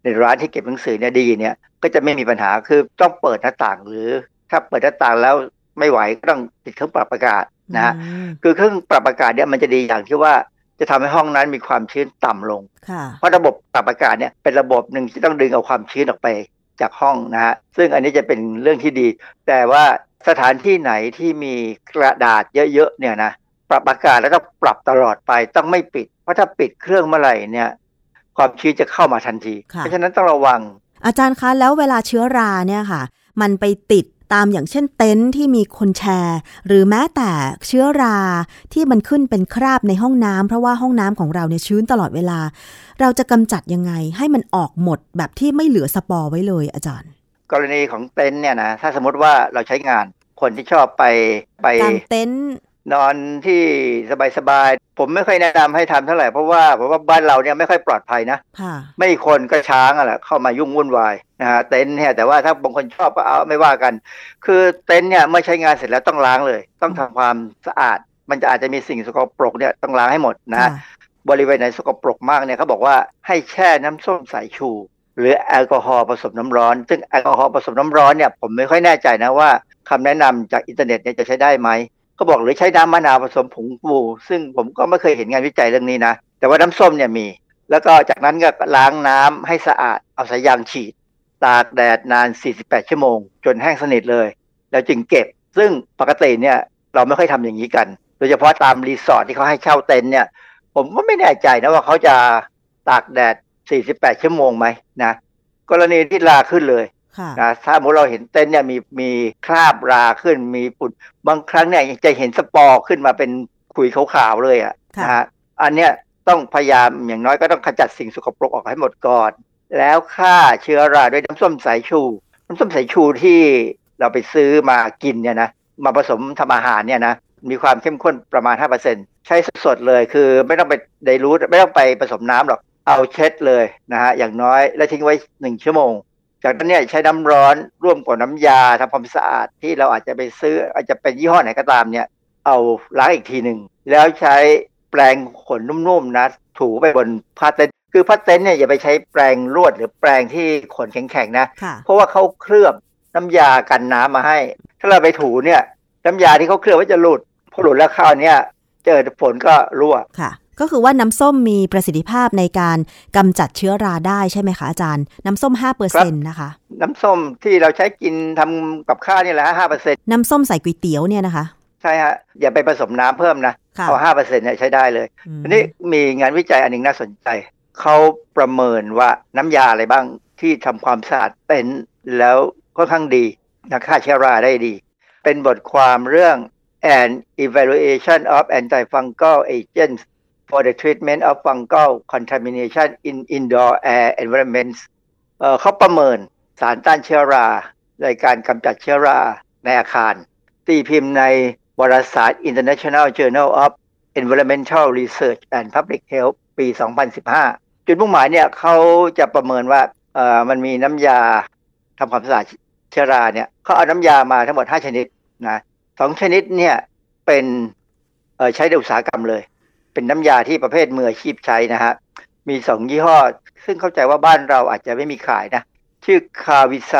ในร้านที่เก็บหนังสือเนี่ยดีเนี่ยก็จะไม่มีปัญหาคือต้องเปิดหน้าต่างหรือ ถ้าเปิดหน้าต่างแล้วไม่ไหวก็ต้องติดเครื่องปรับอากาศ นะฮะอืมคือเครื่องปรับอากาศเนี่ยมันจะดีอย่างที่ว่าจะทำให้ห้องนั้นมีความชื้นต่ำลงค่ะเพราะระบบปรับอากาศเนี่ยเป็นระบบหนึ่งที่ต้องดึงเอาความชื้นออกไปจากห้องนะฮะ ซึ่งอันนี้จะเป็นเรื่องที่ดี แต่ว่าสถานที่ไหนที่มีกระดาษเยอะๆเนี่ยนะปรับอากาศแล้วต้องปรับตลอดไปต้องไม่ปิด เพราะถ้าปิดเครื่องเมื่อไหร่เนี่ยความชื้นจะเข้ามาทันทีค่ะเพราะฉะนั้นต้องระวัง อาจารย์คะแล้วเวลาเชื้อราเนี่ยค่ะ มันไปติด ตามอย่างเช่นเต็นท์ที่มีคนแชร์ หรือแม้แต่เชื้อราที่มันขึ้นเป็นคราบในห้องน้ำเพราะว่าห้องน้ำของเราเนี่ยชื้นตลอดเวลา เราจะกำจัดยังไงให้มันออกหมดแบบที่ไม่เหลือสปอร์ไว้เลยอาจารย์ กรณีของเต็นท์เนี่ยนะถ้าสมมติว่าเราใช้งานคนที่ชอบไปไปกางเต็นท์ นอนที่สบายๆ ผมไม่ค่อยแนะนำให้ทำเท่าไหร่เพราะว่าเพราะว่าบ้านเราเนี่ยไม่ค่อยปลอดภัยนะค่ะไม่คนก็ช้างอะแหละเข้ามายุ่งวุ่นวายนะฮะเต็นท์เนี่ยแต่ว่าถ้าบางคนชอบก็เอาไม่ว่ากัน คือเต็นท์เนี่ยเมื่อใช้งานเสร็จแล้วต้องล้างเลย ต้องทำความสะอาด มันจะอาจจะมีสิ่งสกปรกเนี่ยต้องล้างให้หมดนะค่ะบริเวณไหนสกปรกมากเนี่ยเขาบอกว่าให้แช่น้ำส้มสายชู หรือแอลกอฮอล์ผสมน้ำร้อน ซึ่งแอลกอฮอล์ผสมน้ำร้อนเนี่ยผมไม่ค่อยแน่ใจนะว่าคำแนะนำจากอินเทอร์เน็ตเนี่ยจะใช้ได้ไหม เขาบอกหรือใช้น้ำมะนาวผสมผงฟูซึ่งผมก็ไม่เคยเห็นงานวิจัยเรื่องนี้นะ แต่ว่าน้ำส้มเนี่ยมี แล้วก็จากนั้นก็ล้างน้ำให้สะอาดเอาสายยางฉีด ตากแดดนาน 48 ชั่วโมง จนแห้งสนิทเลย แล้วจึงเก็บ ซึ่งปกติเนี่ยเราไม่ค่อยทำอย่างนี้กัน โดยเฉพาะตามรีสอร์ทที่เขาให้เช่าเต็นท์เนี่ยผมก็ไม่แน่ใจนะว่าเขาจะตากแดด 48 ชั่วโมงไหมนะกรณีที่ราขึ้นเลย นะถ้าสมมติเราเห็นเต็นท์เนี่ยมีมีคราบราขึ้นมีฝุ่นบางครั้งเนี่ยจะเห็นสปอร์ขึ้นมาเป็นขุยขาวๆเลยอะค่ะนะฮะอันเนี้ยต้องพยายามอย่างน้อยก็ต้องขจัดสิ่งสกปรกออกให้หมดก่อน แล้วฆ่าเชื้อราด้วยน้ำส้มสายชู น้ำส้มสายชูที่เราไปซื้อมากินเนี่ยนะมาผสมทำอาหารเนี่ยนะมีความเข้มข้นประมาณ 5%ใช้สดๆเลยคือไม่ต้องไปไดรูทไม่ต้องไปผสมน้ำหรอกเอาเช็ดเลยนะฮะอย่างน้อยแล้วทิ้งไว้หนึ่งชั่วโมง จากนั้นเนี่ยใช้น้ำร้อนร่วมกับน้ำยาทำความสะอาดที่เราอาจจะไปซื้อ อาจจะเป็นยี่ห้อไหนก็ตามเนี่ยเอาล้างอีกทีหนึ่งแล้วใช้แปรงขนนุ่มๆนะถูไปบนผ้าเต็นท์คือผ้าเต็นท์เนี่ยอย่าไปใช้แปรงลวดหรือแปรงที่ขนแข็งๆนะค่ะเพราะว่าเขาเคลือบน้ำยากันน้ำมาให้ ถ้าเราไปถูเนี่ยน้ำยาที่เขาเคลือบไว้จะหลุดพอหลุดแล้วข้าวเนี่ยเจอฝนก็รั่วค่ะ ก็คือว่าน้ำส้มมีประสิทธิภาพในการกำจัดเชื้อราได้ใช่ไหมคะอาจารย์ น้ำส้ม5%เปอร์ครัเซ็นบต์นะคะ น้ำส้มที่เราใช้กินทำกับข้าวนี่แหละห้าเปอร์เซ็นต์น้ำส้มใส่ก๋วยเตี๋ยวเนี่ยนะคะ ใช่ฮะ อย่าไปผสมน้ำเพิ่มนะค่ะเอาห้าเปอร์เซ็นต์เนี่ยใช้ได้เลยอืมทีนี้มีงานวิจัยอันหนึ่งน่าสนใจ เขาประเมินว่าน้ำยาอะไรบ้างที่ทำความสะอาดเต็นท์แล้วค่อนข้างดีนะฆ่าเชื้อราได้ดี เป็นบทความเรื่อง an evaluation of antifungal agents for the treatment of fungal contamination in indoor air environments เขาประเมินสารต้านเชื้อรา ในการกำจัดเชื้อราในอาคาร ตีพิมพ์ในวารสาร International Journal of Environmental Research and Public Health ปี 2015 จุดมุ่งหมายเนี่ยเขาจะประเมินว่าเออมันมีน้ำยาทำความสะอาดเชื้อราเนี่ยเขาเอาน้ำยามาทั้งหมด 5 ชนิดนะสองชนิดเนี่ยเป็นใช้ในอุตสาหกรรมเลย เป็นน้ำยาที่ประเภทมืออาชีพใช้นะฮะ มีสองยี่ห้อ ซึ่งเข้าใจว่าบ้านเราอาจจะไม่มีขายนะ ชื่อคาวิไซ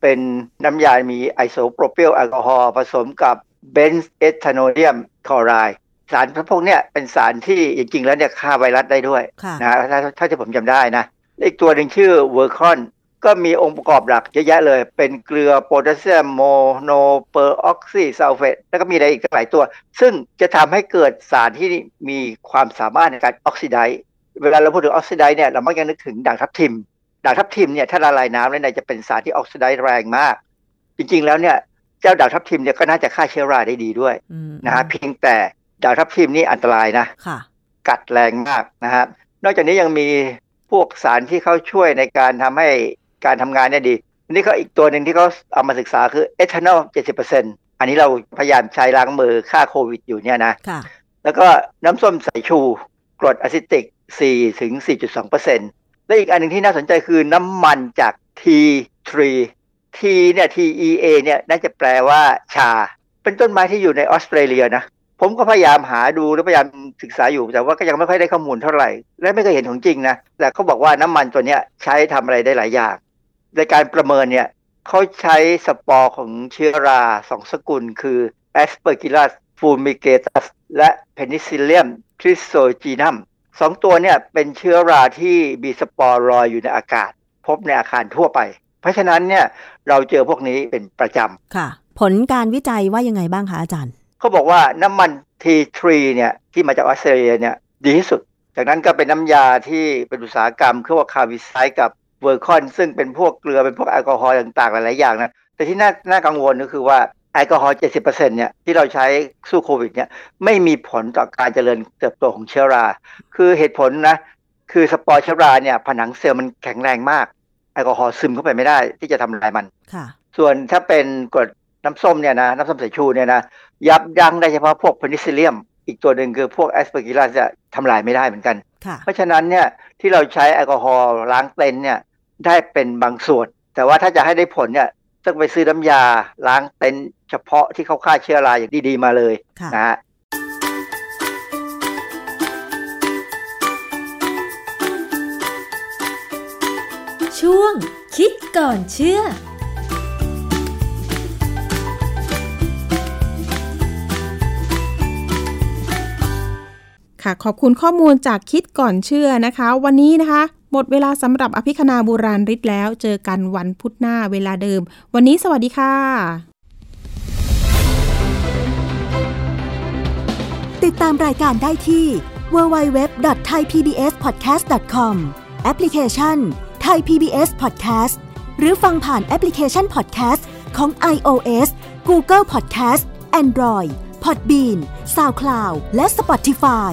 เป็นน้ำยามีไอโซโปรเพิลแอลกอฮอล์ผสมกับbenzethonium chloride สารพวกเนี้ยเป็นสารที่จริงๆแล้วเนี่ยฆ่าไวรัสได้ด้วยค่ะนะถ้าถ้าที่ผมจำได้นะอีกตัวหนึ่งชื่อ Virkon ก็มีองค์ประกอบหลักเยอะแยะเลย เป็นเกลือ potassium monoperoxysulfate แล้วก็มีอะไรอีกหลายตัว ซึ่งจะทำให้เกิดสารที่มีความสามารถในการ oxidize เวลาเราพูดถึง oxidize เนี่ยเรามักจะนึกถึงด่างทับทิมด่างทับทิมเนี่ยถ้าละลายน้ำแล้วเนี่ยจะเป็นสารที่ oxidize แรงมาก จริงๆแล้วเนี่ยเจ้าด่างทับทิมเนี่ยก็น่าจะฆ่าเชื้อราได้ดีด้วยอืมนะฮะเพียงแต่ด่างทับทิมนี่อันตรายนะค่ะกัดแรงมากนะครับนอกจากนี้ยังมีพวกสารที่เขาช่วยในการทำให้ การทำงานเนี่ยดีนี่ก็อีกตัวหนึ่งที่เขาเอามาศึกษาคือเอทานอล70%อันนี้เราพยายามใช้ล้างมือฆ่าโควิดอยู่เนี่ยนะค่ะแล้วแล้วก็น้ำส้มสายชู กรดอะซิติก4ถึง4.2%และอีกอันหนึ่งที่น่าสนใจคือน้ำมันจาก T3 T เนี่ย TEA เนี่ยน่าจะแปลว่าชา เป็นต้นไม้ที่อยู่ในออสเตรเลียนะ ผมก็พยายามหาดูและพยายามศึกษาอยู่ แต่ว่าก็ยังไม่ค่อยได้ข้อมูลเท่าไหร่ และไม่เคยเห็นของจริงนะ แต่เขาบอกว่าน้ำมันตัวเนี้ยใช้ทำอะไรได้หลายอย่าง ในการประเมินเนี่ยเขาใช้สปอร์ของเชื้อราสองสกุล คือ Aspergillus fumigatus และ Penicillium trisogenum สองตัวเนี่ยเป็นเชื้อราที่มีสปอร์ลอยอยู่ในอากาศ พบในอาคารทั่วไป เพราะฉะนั้นเนี่ยเราเจอพวกนี้เป็นประจำค่ะ ผลการวิจัยว่ายังไงบ้างคะอาจารย์เขาบอกว่าน้ำมัน T3 เนี่ยที่มาจากออสเตรเลียเนี่ยดีที่สุด จากนั้นก็เป็นน้ำยาที่เป็นอุตสาหกรรมคือว่า CaviCide กับ Virkon ซึ่งเป็นพวกเกลือเป็นพวกแอลกอฮอล์ต่างๆ หลายๆอย่างนะแต่ที่น่าน่ากังวลก็คือว่าแอลกอฮอล์ 70%เนี่ยที่เราใช้สู้โควิดเนี่ยไม่มีผลต่อการเจริญเติบโตของเชื้อรา คือเหตุผลนะคือสปอร์เชื้อราเนี่ยผนังเซลล์มันแข็งแรงมาก แอลกอฮอล์ซึมเข้าไปไม่ได้ที่จะทำลายมันค่ะส่วนถ้าเป็นกรดน้ำส้มเนี่ยนะน้ำส้มสายชูเนี่ยนะยับยั้งได้เฉพาะพวก Penicillium อีกตัวหนึ่งคือพวก Aspergillus จะทำลายไม่ได้เหมือนกันค่ะเพราะฉะนั้นเนี่ยที่เราใช้แอลกอฮอล์ล้างเต็นท์เนี่ย ได้เป็นบางส่วน แต่ว่าถ้าจะให้ได้ผลเนี่ยต้องไปซื้อน้ำยาล้างเต็นท์เฉพาะที่เขาฆ่าเชื้อราอย่างดีๆมาเลยค่ะนะฮะช่วงคิดก่อนเชื่อค่ะขอบคุณข้อมูลจากคิดก่อนเชื่อนะคะ วันนี้นะคะ หมดเวลาสำหรับอภิคณาบูราริศแล้ว เจอกันวันพุธหน้าเวลาเดิม วันนี้สวัสดีค่ะ ติดตามรายการได้ที่ www.thaipbspodcast.com แอปพลิเคชันไทย PBS Podcast หรือฟังผ่านแอปพลิเคชัน Podcast ของ iOS Google Podcast Android Podbean SoundCloud และ Spotify